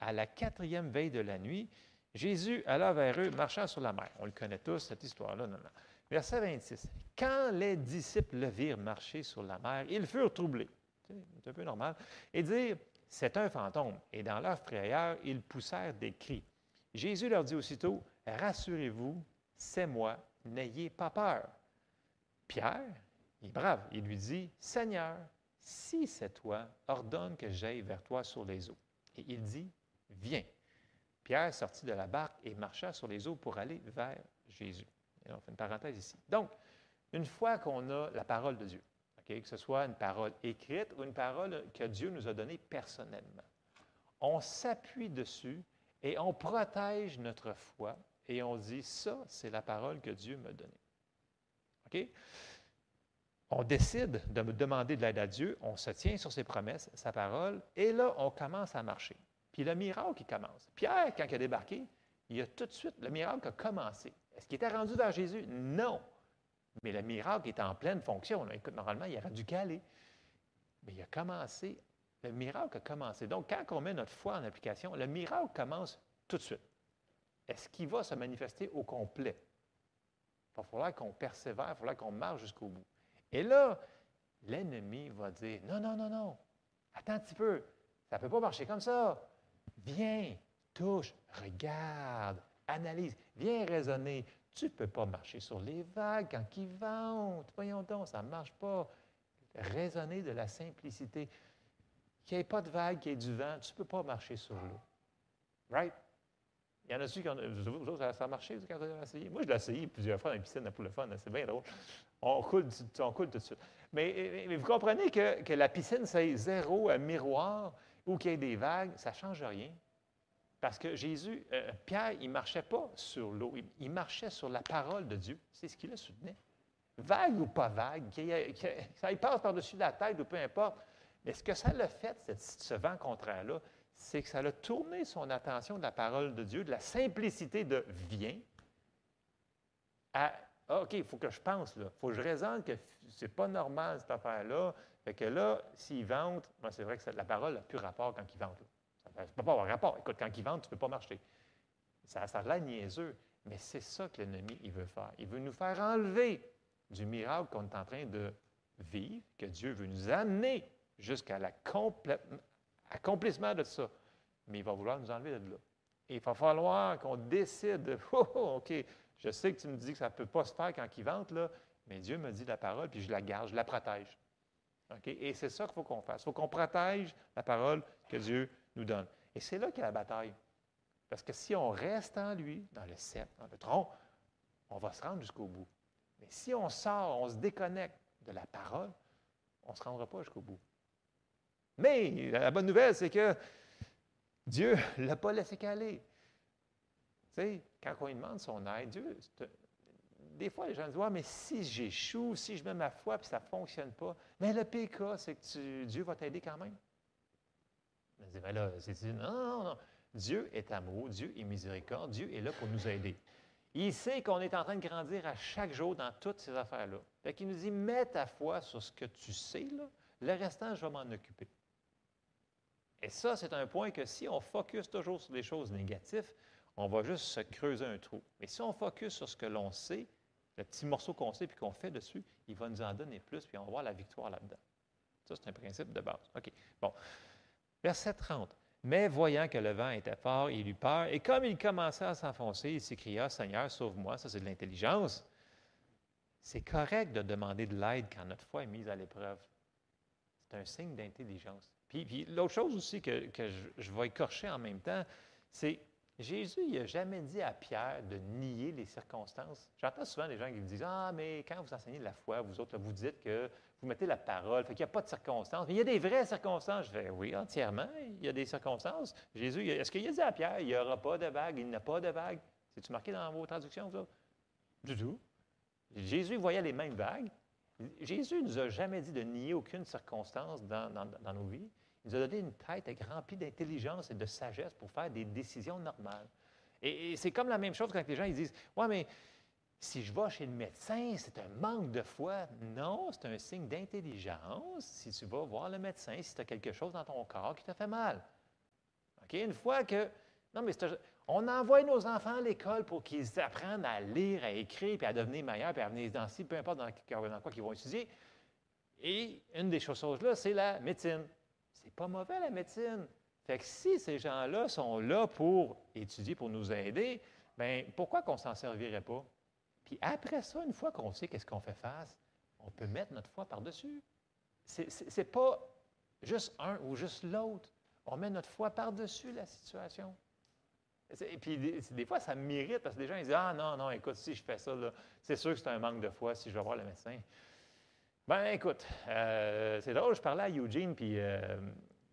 À la quatrième veille de la nuit, Jésus alla vers eux, marchant sur la mer. On le connaît tous, cette histoire-là. Non. Verset 26. Quand les disciples le virent marcher sur la mer, ils furent troublés. C'est un peu normal. Et dire, c'est un fantôme. Et dans leur frayeur, ils poussèrent des cris. Jésus leur dit aussitôt, rassurez-vous, c'est moi, n'ayez pas peur. Pierre, il est brave, il lui dit, Seigneur, si c'est toi, ordonne que j'aille vers toi sur les eaux. Et il dit, viens. Pierre sortit de la barque et marcha sur les eaux pour aller vers Jésus. Et on fait une parenthèse ici. Donc, une fois qu'on a la parole de Dieu, que ce soit une parole écrite ou une parole que Dieu nous a donnée personnellement, on s'appuie dessus et on protège notre foi et on dit, ça, c'est la parole que Dieu m'a donnée. OK? On décide de me demander de l'aide à Dieu, on se tient sur ses promesses, sa parole, et là, on commence à marcher. Puis le miracle qui commence. Pierre, quand il a débarqué, il a tout de suite, le miracle a commencé. Est-ce qu'il était rendu vers Jésus? Non. Mais le miracle est en pleine fonction. Écoute, normalement, il aurait dû caler. Mais il a commencé, le miracle a commencé. Donc, quand on met notre foi en application, le miracle commence tout de suite. Est-ce qu'il va se manifester au complet? Il va falloir qu'on persévère, il va falloir qu'on marche jusqu'au bout. Et là, l'ennemi va dire, non, non, non, non, attends un petit peu, ça ne peut pas marcher comme ça. Viens, touche, regarde, analyse, viens raisonner. Tu ne peux pas marcher sur les vagues quand ils vont. Voyons donc, ça ne marche pas. Raisonner de la simplicité. Qu'il n'y ait pas de vagues, qu'il y ait du vent, tu ne peux pas marcher sur l'eau. Right? Il y en a-tu qui ont. Vous autres, ça a marché quand vous avez essayé? Moi, je l'ai essayé plusieurs fois dans la piscine pour le fun. C'est bien drôle. On coule, on coule tout de suite. Mais, vous comprenez que, que la piscine, c'est zéro, un miroir, ou qu'il y ait des vagues, ça ne change rien. Parce que Jésus, euh, Pierre, il ne marchait pas sur l'eau, il, marchait sur la parole de Dieu. C'est ce qu'il a soutenait. Vague ou pas vague, ça il passe par-dessus la tête ou peu importe. Mais ce que ça l'a fait, ce vent contraire-là, c'est que ça a tourné son attention de la parole de Dieu, de la simplicité de viens, à ah, OK, il faut que je pense, il faut que je raisonne que c'est pas normal cette affaire-là. Fait que là, s'il vente, ben, c'est vrai que la parole n'a plus rapport quand il vente. Ça ne peut pas avoir rapport. Écoute, quand il vente, tu ne peux pas marcher. Ça, ça a l'air niaiseux, mais c'est ça que l'ennemi il veut faire. Il veut nous faire enlever du miracle qu'on est en train de vivre, que Dieu veut nous amener jusqu'à l'accomplissement de ça. Mais il va vouloir nous enlever de là. Et il va falloir qu'on décide, oh, oh, OK, je sais que tu me dis que ça ne peut pas se faire quand il vente, là, mais Dieu me dit la parole, puis je la garde, je la protège. Et c'est ça qu'il faut qu'on fasse. Il faut qu'on protège la parole que Dieu nous donne. Et c'est là a la bataille. Parce que si on reste en lui, dans le sceptre, dans le tronc, on va se rendre jusqu'au bout. Mais si on sort, on se déconnecte de la parole, on ne se rendra pas jusqu'au bout. Mais la bonne nouvelle, c'est que Dieu ne l'a pas laissé caler. Quand on lui demande son aide, Dieu, des fois, les gens disent mais si j'échoue, si je mets ma foi puis ça ne fonctionne pas, mais le PK, c'est que Dieu va t'aider quand même. On dit Mais là, c'est non, non, non. Dieu est amour, Dieu est miséricorde, Dieu est là pour nous aider. Il sait qu'on est en train de grandir à chaque jour dans toutes ces affaires-là. Fait qu'il nous dit Mets ta foi sur ce que tu sais, là. le restant, je vais m'en occuper. Et ça, c'est un point que si on focus toujours sur les choses négatives, on va juste se creuser un trou. Mais si on focus sur ce que l'on sait, le petit morceau qu'on sait puis qu'on fait dessus, il va nous en donner plus, puis on va voir la victoire là-dedans. Ça, c'est un principe de base. OK. Bon. Verset 30. Mais voyant que le vent était fort, il eut peur, et comme il commençait à s'enfoncer, il s'écria Seigneur, sauve-moi. Ça, c'est de l'intelligence. C'est correct de demander de l'aide quand notre foi est mise à l'épreuve. C'est un signe d'intelligence. Puis, l'autre chose aussi que, je, je, vais écorcher en même temps, c'est Jésus, il n'a jamais dit à Pierre de nier les circonstances. J'entends souvent des gens qui me disent Ah, mais quand vous enseignez de la foi, vous autres, vous dites que vous mettez la parole, fait qu'il n'y a pas de circonstances. Mais il y a des vraies circonstances. Je fais Oui, entièrement, il y a des circonstances. Jésus, est-ce qu'il a dit à Pierre Il n'y aura pas de vague, il n'y a pas de vague C'est-tu marqué dans vos traductions, vous autres Du tout. Jésus voyait les mêmes vagues. Jésus ne nous a jamais dit de nier aucune circonstance dans nos vies. Il nous a donné une tête remplie d'intelligence et de sagesse pour faire des décisions normales. Et, c'est comme la même chose quand les gens ils disent Ouais, mais si je vais chez le médecin, c'est un manque de foi. Non, c'est un signe d'intelligence si tu vas voir le médecin, si tu as quelque chose dans ton corps qui te fait mal. OK? Une fois que. Non, mais On envoie nos enfants à l'école pour qu'ils apprennent à lire, à écrire, puis à devenir meilleurs, puis à venir dans peu importe dans, quoi ils vont étudier. Et une des choses-là, c'est la médecine. C'est pas mauvais, la médecine. Fait que si ces gens-là sont là pour étudier, pour nous aider, bien, pourquoi qu'on ne s'en servirait pas? Puis après ça, une fois qu'on sait qu'est-ce qu'on fait face, on peut mettre notre foi par-dessus. Ce n'est pas juste un ou juste l'autre. On met notre foi par-dessus la situation. Et puis, des, fois, ça mérite parce que les gens ils disent Ah non, non, écoute, si je fais ça, c'est sûr que c'est un manque de foi si je vais voir le médecin. Ben écoute, euh, c'est drôle, je parlais à Eugene, puis euh,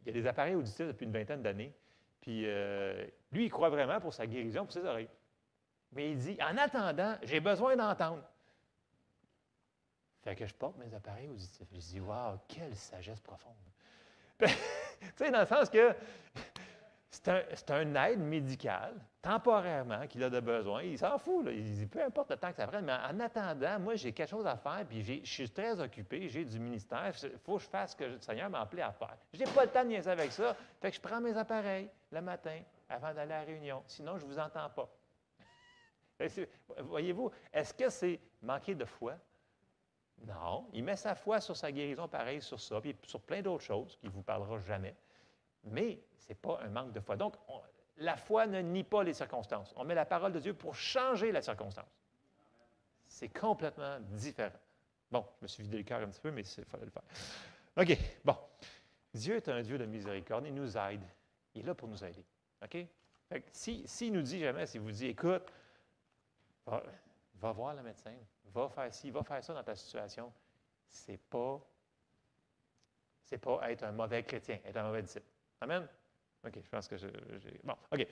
il y a des appareils auditifs depuis une vingtaine d'années. Puis euh, lui, il croit vraiment pour sa guérison, pour ses oreilles. Mais il dit En attendant, j'ai besoin d'entendre. Fait que je porte mes appareils auditifs. Je dis Waouh, quelle sagesse profonde. tu sais, dans le sens que c'est un, aide médicale, temporairement, qu'il a de besoin. Il s'en fout. Il dit, peu importe le temps que ça prenne, mais en attendant, moi, j'ai quelque chose à faire, puis je suis très occupé, j'ai du ministère, il faut que je fasse ce que le Seigneur m'a appelé à faire. Je n'ai pas le temps de niaiser avec ça, fait que je prends mes appareils le matin avant d'aller à la réunion. Sinon, je ne vous entends pas. Voyez-vous, est-ce que c'est manquer de foi? Non. Il met sa foi sur sa guérison, pareil, sur ça, puis sur plein d'autres choses qui ne vous parlera jamais. Mais ce n'est pas un manque de foi. Donc, la foi ne nie pas les circonstances. On met la parole de Dieu pour changer la circonstance. C'est complètement différent. Bon, je me suis vidé le cœur un petit peu, mais il fallait le faire. OK, bon. Dieu est un Dieu de miséricorde. Il nous aide. Il est là pour nous aider. OK? S'il si, nous dit jamais, s'il vous dit, écoute, va, va, voir le médecin, va faire ci, va faire ça dans ta situation, c'est pas, c'est pas être un mauvais chrétien, être un mauvais disciple. Amen? OK, je pense que j'ai. Bon, OK.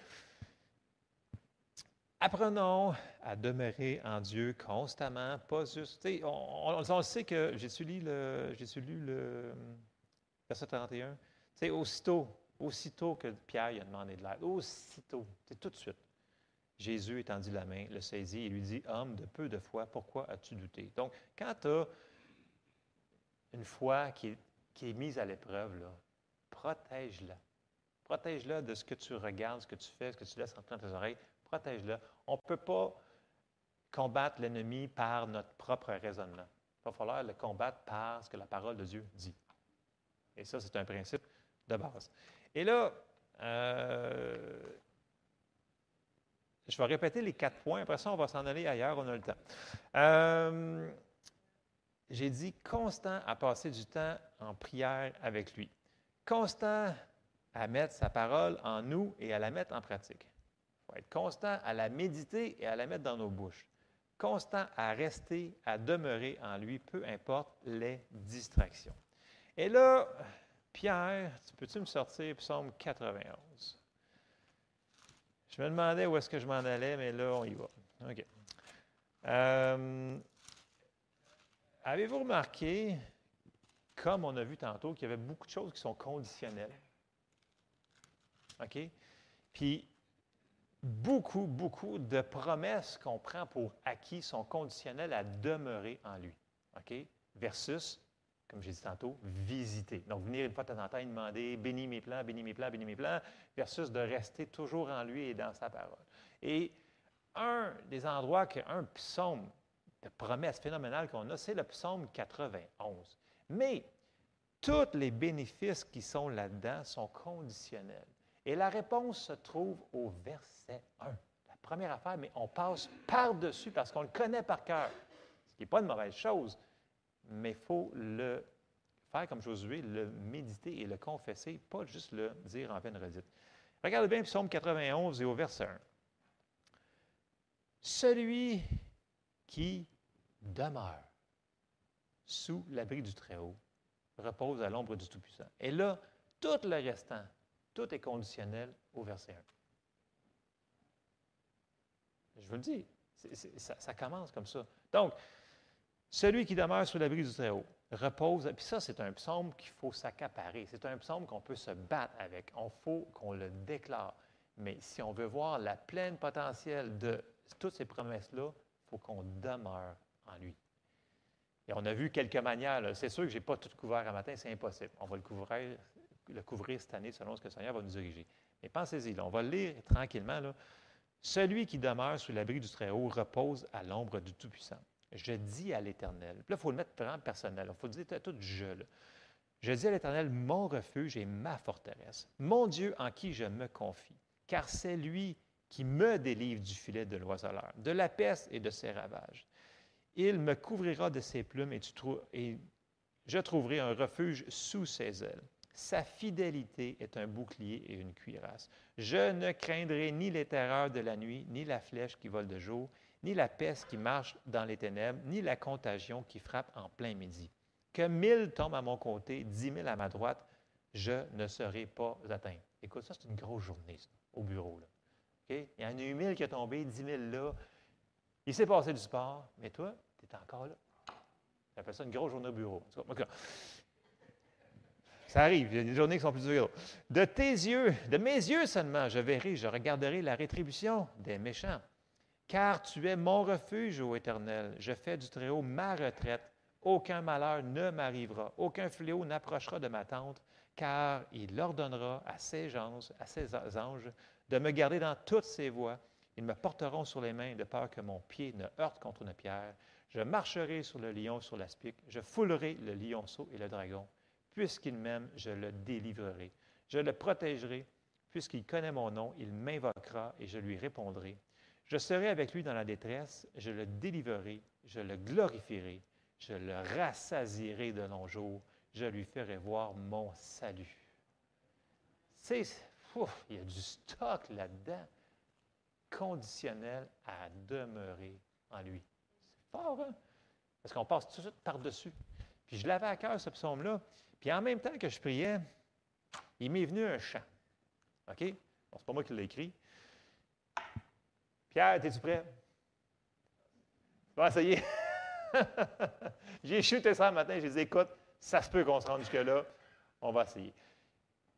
Apprenons à demeurer en Dieu constamment, pas juste. On, on, sait que j'ai lu le, lu le verset 31. C'est aussitôt, aussitôt que Pierre a demandé de l'aide, aussitôt, c'est tout de suite. Jésus étendit la main, le saisit et lui dit Homme de peu de foi, pourquoi as-tu douté Donc, quand tu as une foi qui est mise à l'épreuve, là, protège-la. Protège-la de ce que tu regardes, ce que tu fais, ce que tu laisses entrer dans tes oreilles. Protège-la. On ne peut pas combattre l'ennemi par notre propre raisonnement. Il va falloir le combattre par ce que la parole de Dieu dit. Et ça, c'est un principe de base. Et là, euh, je vais répéter les quatre points. Après ça, on va s'en aller ailleurs, on a le temps. Euh, j'ai dit constant à passer du temps en prière avec lui constant à mettre sa parole en nous et à la mettre en pratique. Il faut être constant à la méditer et à la mettre dans nos bouches. Constant à rester, à demeurer en lui, peu importe les distractions. Et là, Pierre, peux-tu me sortir Psaume 91? Je me demandais où est-ce que je m'en allais, mais là, on y va. OK. Euh, avez-vous remarqué comme on a vu tantôt, qu'il y avait beaucoup de choses qui sont conditionnelles. OK? Puis, beaucoup, beaucoup de promesses qu'on prend pour acquis sont conditionnelles à demeurer en lui. OK? Versus, comme j'ai dit tantôt, visiter. Donc, venir une fois de temps en temps et demander bénis mes plans, bénis mes plans, bénis mes plans, versus de rester toujours en lui et dans sa parole. Et un des endroits un psaume de promesses phénoménales qu'on a, c'est le psaume 91. Mais tous les bénéfices qui sont là-dedans sont conditionnels. Et la réponse se trouve au verset 1. La première affaire, mais on passe par-dessus parce qu'on le connaît par cœur. Ce qui n'est pas une mauvaise chose, mais il faut le faire comme Josué, le méditer et le confesser, pas juste le dire en vaine redite. Regardez bien Psaume 91 et au verset 1. Celui qui demeure sous l'abri du Très-Haut, repose à l'ombre du Tout-Puissant. Et là, tout le restant, tout est conditionnel au verset 1. Je vous le dis, ça, commence comme ça. Donc, celui qui demeure sous l'abri du Très-Haut repose, puis ça, c'est un psaume qu'il faut s'accaparer. C'est un psaume qu'on peut se battre avec. On faut qu'on le déclare. Mais si on veut voir la pleine potentiel de toutes ces promesses-là, il faut qu'on demeure en lui. Et on a vu quelques manières. C'est sûr que je n'ai pas tout couvert à matin, c'est impossible. On va le couvrir, le couvrir cette année selon ce que le Seigneur va nous diriger. Mais pensez-y, on va le lire tranquillement. Celui qui demeure sous l'abri du Très-Haut repose à l'ombre du Tout-Puissant. Je dis à l'Éternel. Là, il faut le mettre vraiment personnel. Il faut dire tout je. Je dis à l'Éternel, mon refuge et ma forteresse, mon Dieu en qui je me confie, car c'est lui qui me délivre du filet de l'oiseleur, de la peste et de ses ravages. Il me couvrira de ses plumes et, je trouverai un refuge sous ses ailes. Sa fidélité est un bouclier et une cuirasse. Je ne craindrai ni les terreurs de la nuit, ni la flèche qui vole de jour, ni la peste qui marche dans les ténèbres, ni la contagion qui frappe en plein midi. Que mille tombent à mon côté, dix mille à ma droite, je ne serai pas atteint. Écoute, ça, c'est une grosse journée, au bureau. Là. Il y en a eu mille qui sont tombés, dix mille là. Il s'est passé du sport, mais toi, tu es encore là. J'appelle ça une grosse journée au bureau. Ça arrive, il y a des journées qui sont plus dures. De tes yeux, de mes yeux seulement, je verrai, je regarderai la rétribution des méchants. Car tu es mon refuge, ô Éternel. Je fais du Très-Haut ma retraite. Aucun malheur ne m'arrivera, aucun fléau n'approchera de ma tente, car il ordonnera à ses gens, à ses anges, de me garder dans toutes ses voies. Ils me porteront sur les mains de peur que mon pied ne heurte contre une pierre. Je marcherai sur le lion, sur l'aspic. Je foulerai le lionceau et le dragon. Puisqu'il m'aime, je le délivrerai. Je le protégerai. Puisqu'il connaît mon nom, il m'invoquera et je lui répondrai. Je serai avec lui dans la détresse, je le délivrerai, je le glorifierai, je le rassasierai de longs jours, je lui ferai voir mon salut. Sais, il y a du stock là-dedans, conditionnel à demeurer en lui. C'est fort, hein? Parce qu'on passe tout de suite par-dessus. Puis je l'avais à cœur, ce psaume-là. Puis en même temps que je priais, il m'est venu un chant. OK? Bon, c'est pas moi qui l'ai écrit. Pierre, es-tu prêt? Bon, ça y est. j'ai chuté ça le matin, j'ai dit, écoute, ça se peut qu'on se rende jusque-là. On va essayer.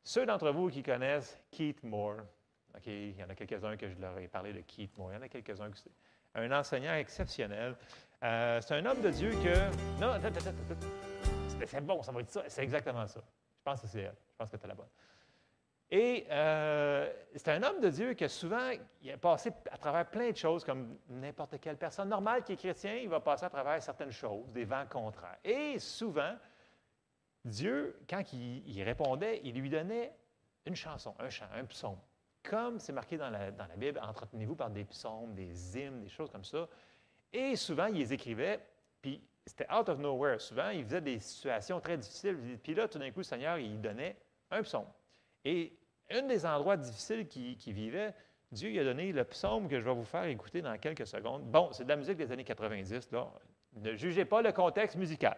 Ceux d'entre vous qui connaissent Keith Moore, Il y en a quelques-uns que je leur ai parlé de Keith Moore, il y en a quelques-uns qui un enseignant exceptionnel. Euh, c'est un homme de Dieu que. Non, c'est bon, ça va être ça. C'est exactement ça. Je pense que c'est elle. Je pense que tu la bonne. Et euh, c'est un homme de Dieu qui a souvent il a passé à travers plein de choses, comme n'importe quelle personne normale qui est chrétien, il va passer à travers certaines choses, des vents contraires. Et souvent, Dieu, quand il, répondait, il lui donnait une chanson, un chant, un psaume. Comme c'est marqué dans la, Bible, entretenez-vous par des psaumes, des hymnes, des choses comme ça. Et souvent, il les écrivait, puis c'était out of nowhere. Souvent, il faisait des situations très difficiles. Puis là, tout d'un coup, le Seigneur, il donnait un psaume. Et un des endroits difficiles qu'il qui vivait, Dieu lui a donné le psaume que je vais vous faire écouter dans quelques secondes. Bon, c'est de la musique des années 90. Là. Ne jugez pas le contexte musical.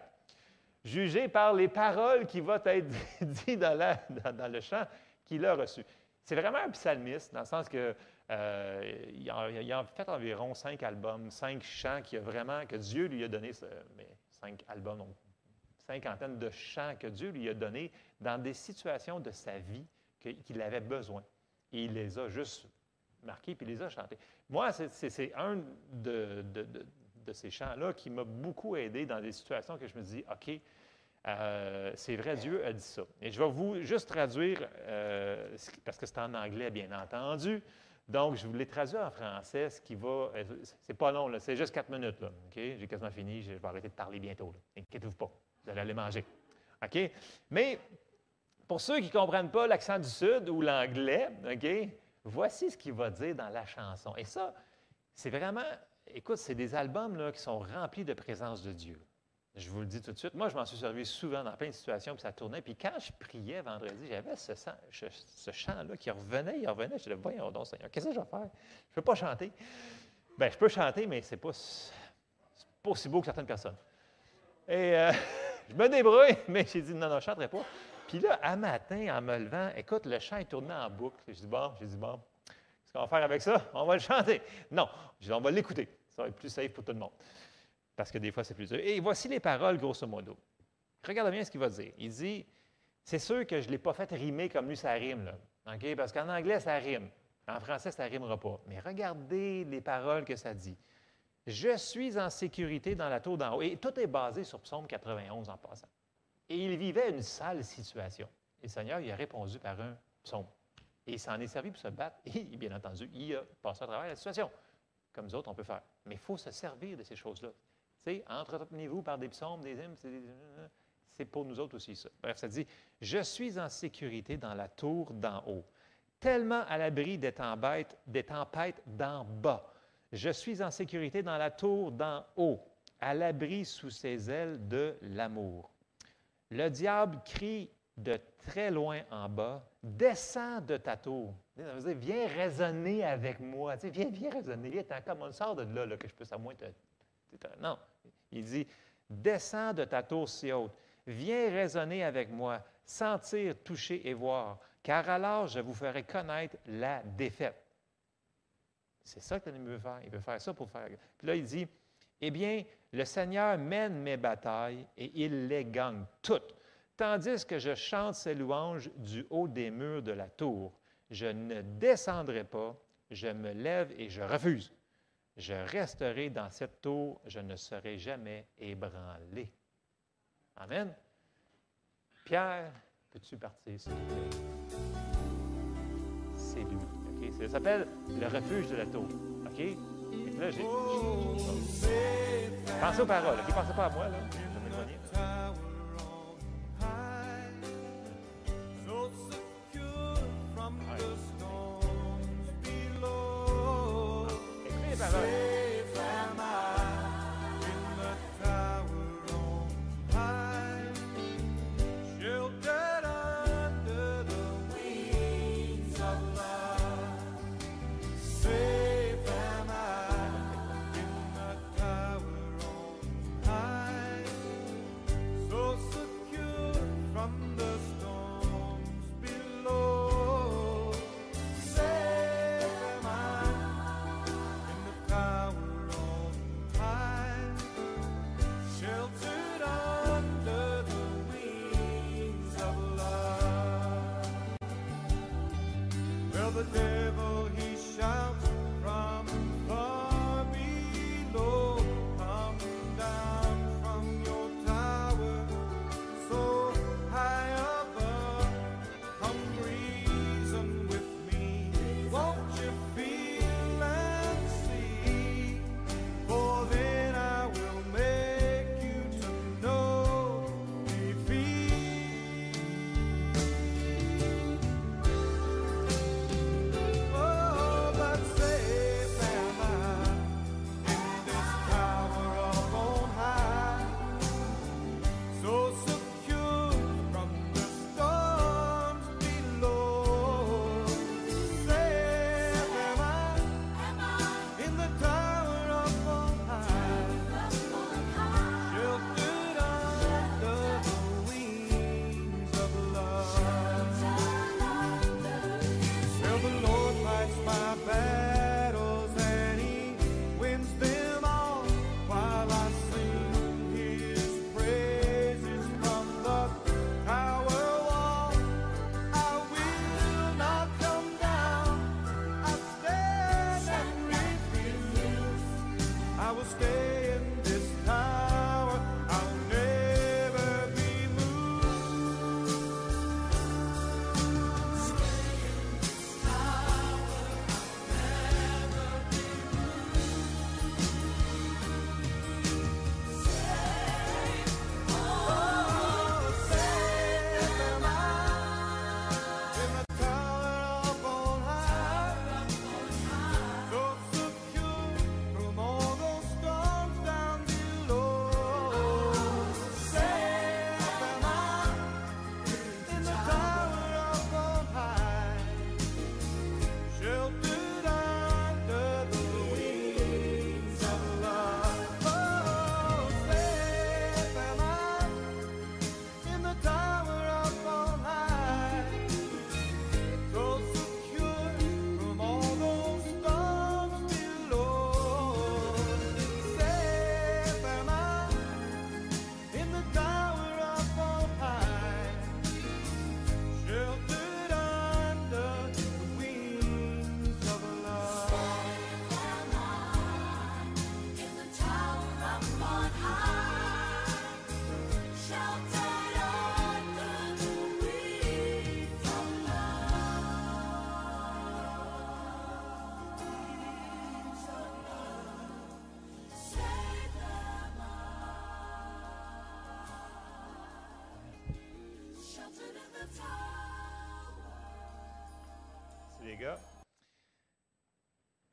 Jugez par les paroles qui vont être dites dans, dans, le chant qu'il a reçu. C'est vraiment un psalmiste, dans le sens que euh, il, a, fait environ cinq albums, cinq chants qui a vraiment, que Dieu lui a donné, mais cinq albums, donc cinquantaine de chants que Dieu lui a donnés dans des situations de sa vie qu'il avait besoin. Et il les a juste marqués, puis il les a chantés. Moi, c'est un de, ces chants-là qui m'a beaucoup aidé dans des situations que je me dis, OK, euh, c'est vrai, Dieu a dit ça. Et je vais vous juste traduire, euh, parce que c'est en anglais, bien entendu. Donc, je vous l'ai traduit en français, ce qui va. Euh, c'est pas long, c'est juste quatre minutes. Là, J'ai quasiment fini, je vais arrêter de parler bientôt. Inquiétez-vous pas, vous allez aller manger. OK? Mais pour ceux qui ne comprennent pas l'accent du Sud ou l'anglais, OK? Voici ce qu'il va dire dans la chanson. Et ça, c'est vraiment. Écoute, c'est des albums là, qui sont remplis de présence de Dieu. Je vous le dis tout de suite. Moi, je m'en suis servi souvent dans plein de situations, puis ça tournait. Puis quand je priais vendredi, j'avais ce, chant-là qui revenait, il revenait. Je disais, voyons donc, Seigneur, qu'est-ce que je vais faire? Je ne peux pas chanter. Bien, je peux chanter, mais ce n'est pas, pas aussi beau que certaines personnes. Et euh, je me débrouille, mais j'ai dit, non, non, je ne chanterai pas. Puis là, à matin, en me levant, écoute, le chant est tourné en boucle. J'ai dit, bon, j'ai dit, bon, qu'est-ce qu'on va faire avec ça? On va le chanter. Non, j'ai dit, on va l'écouter. Ça va être plus safe pour tout le monde parce que des fois, c'est plus dur. Et voici les paroles, grosso modo. Regarde bien ce qu'il va dire. Il dit, c'est sûr que je ne l'ai pas fait rimer comme lui, ça rime, là. Parce qu'en anglais, ça rime. En français, ça ne rimera pas. Mais regardez les paroles que ça dit. Je suis en sécurité dans la tour d'en haut. Et tout est basé sur Psaume 91 en passant. Et il vivait une sale situation. Et le Seigneur, il a répondu par un psaume. Et il s'en est servi pour se battre. Et bien entendu, il a passé à travers la situation. Comme nous autres, on peut faire. Mais il faut se servir de ces choses-là. Entretenez-vous par des psaumes, des hymnes, c'est pour nous autres aussi ça. Bref, ça dit Je suis en sécurité dans la tour d'en haut, tellement à l'abri des tempêtes, des tempêtes d'en bas. Je suis en sécurité dans la tour d'en haut, à l'abri sous ses ailes de l'amour. Le diable crie de très loin en bas, descends de ta tour. viens raisonner avec moi. viens, viens raisonner. Viens, comme on sort de là, que je peux à moins te. Non. Il dit Descends de ta tour si haute. Viens raisonner avec moi, sentir, toucher et voir, car alors je vous ferai connaître la défaite. C'est ça que l'ennemi veut faire. Il veut faire ça pour faire. Puis là, il dit Eh bien, le Seigneur mène mes batailles et il les gagne toutes tandis que je chante ses louanges du haut des murs de la tour. Je ne descendrai pas, je me lève et je refuse. Je resterai dans cette tour, je ne serai jamais ébranlé. Amen. Pierre, peux-tu partir, s'il te plaît? C'est lui. Ça s'appelle le refuge de la tour. OK? Pensez aux paroles. OK? Pensez pas à moi, là.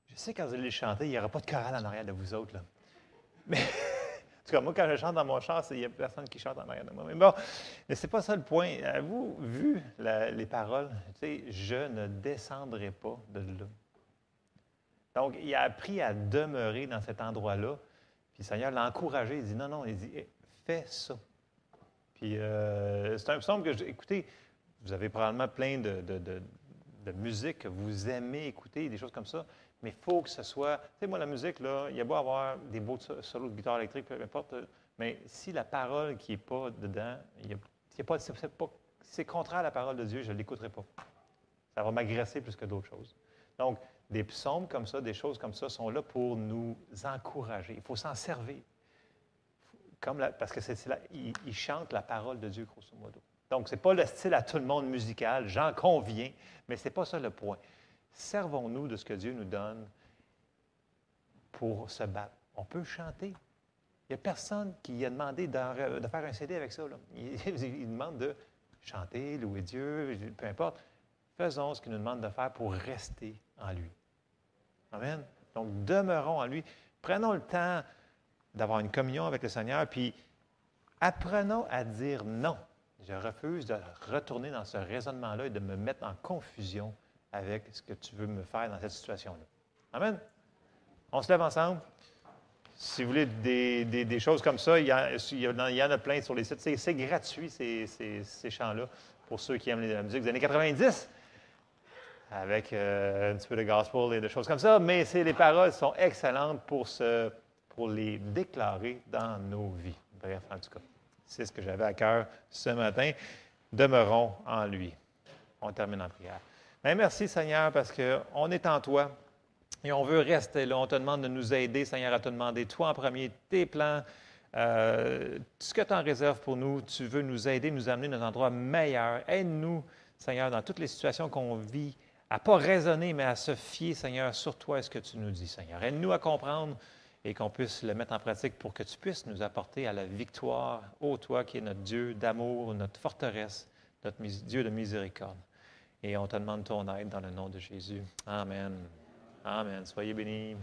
Je sais quand vous allez chanter, il n'y aura pas de chorale en arrière de vous autres. Là. Mais, en tout cas, moi, quand je chante dans mon char, il n'y a personne qui chante en arrière de moi. Mais bon, mais ce n'est pas ça le point. Avez-vous vu les paroles? Tu sais, je ne descendrai pas de là. Donc, il a appris à demeurer dans cet endroit-là. Puis le Seigneur l'a encouragé. Il dit non, non, il dit fais ça. Puis euh, c'est un psaume que, écoutez, vous avez probablement plein de, musique que vous aimez écouter, des choses comme ça, mais il faut que ce soit. Tu sais, moi, la musique, là, il y a beau avoir des beaux solos de guitare électrique, peu importe, mais si la parole qui n'est pas dedans, il y a, pas, c'est, contraire à la parole de Dieu, je ne l'écouterai pas. Ça va m'agresser plus que d'autres choses. Donc, des psaumes comme ça, des choses comme ça sont là pour nous encourager. Il faut s'en servir. Comme parce que c'est, il, chante la parole de Dieu, grosso modo. Donc, ce n'est pas le style à tout le monde musical, j'en conviens, mais ce n'est pas ça le point. Servons-nous de ce que Dieu nous donne pour se battre. On peut chanter. Il n'y a personne qui a demandé de, faire un CD avec ça. Il, il, demande de chanter, louer Dieu, peu importe. Faisons ce qu'il nous demande de faire pour rester en lui. Amen. Donc, demeurons en lui. Prenons le temps d'avoir une communion avec le Seigneur, puis apprenons à dire non. Je refuse de retourner dans ce raisonnement-là et de me mettre en confusion avec ce que tu veux me faire dans cette situation-là. Amen. On se lève ensemble. Si vous voulez des, choses comme ça, il y, en a plein sur les sites. C'est gratuit, ces, chants-là, pour ceux qui aiment la musique des années 90 avec euh, un petit peu de gospel et des choses comme ça, mais les paroles sont excellentes pour les déclarer dans nos vies. Bref, en tout cas, c'est ce que j'avais à cœur ce matin. Demeurons en lui. On termine en prière. Mais merci Seigneur parce qu'on est en toi et on veut rester là. On te demande de nous aider, Seigneur, à te demander, toi en premier, tes plans, euh, ce que tu en réserves pour nous. Tu veux nous aider, nous amener dans un endroit meilleur. Aide-nous, Seigneur, dans toutes les situations qu'on vit à pas raisonner, mais à se fier, Seigneur, sur toi est ce que tu nous dis, Seigneur. Aide-nous à comprendre et qu'on puisse le mettre en pratique pour que tu puisses nous apporter à la victoire, ô toi qui es notre Dieu d'amour, notre forteresse, notre Dieu de miséricorde. Et on te demande ton aide dans le nom de Jésus. Amen. Amen. Soyez bénis.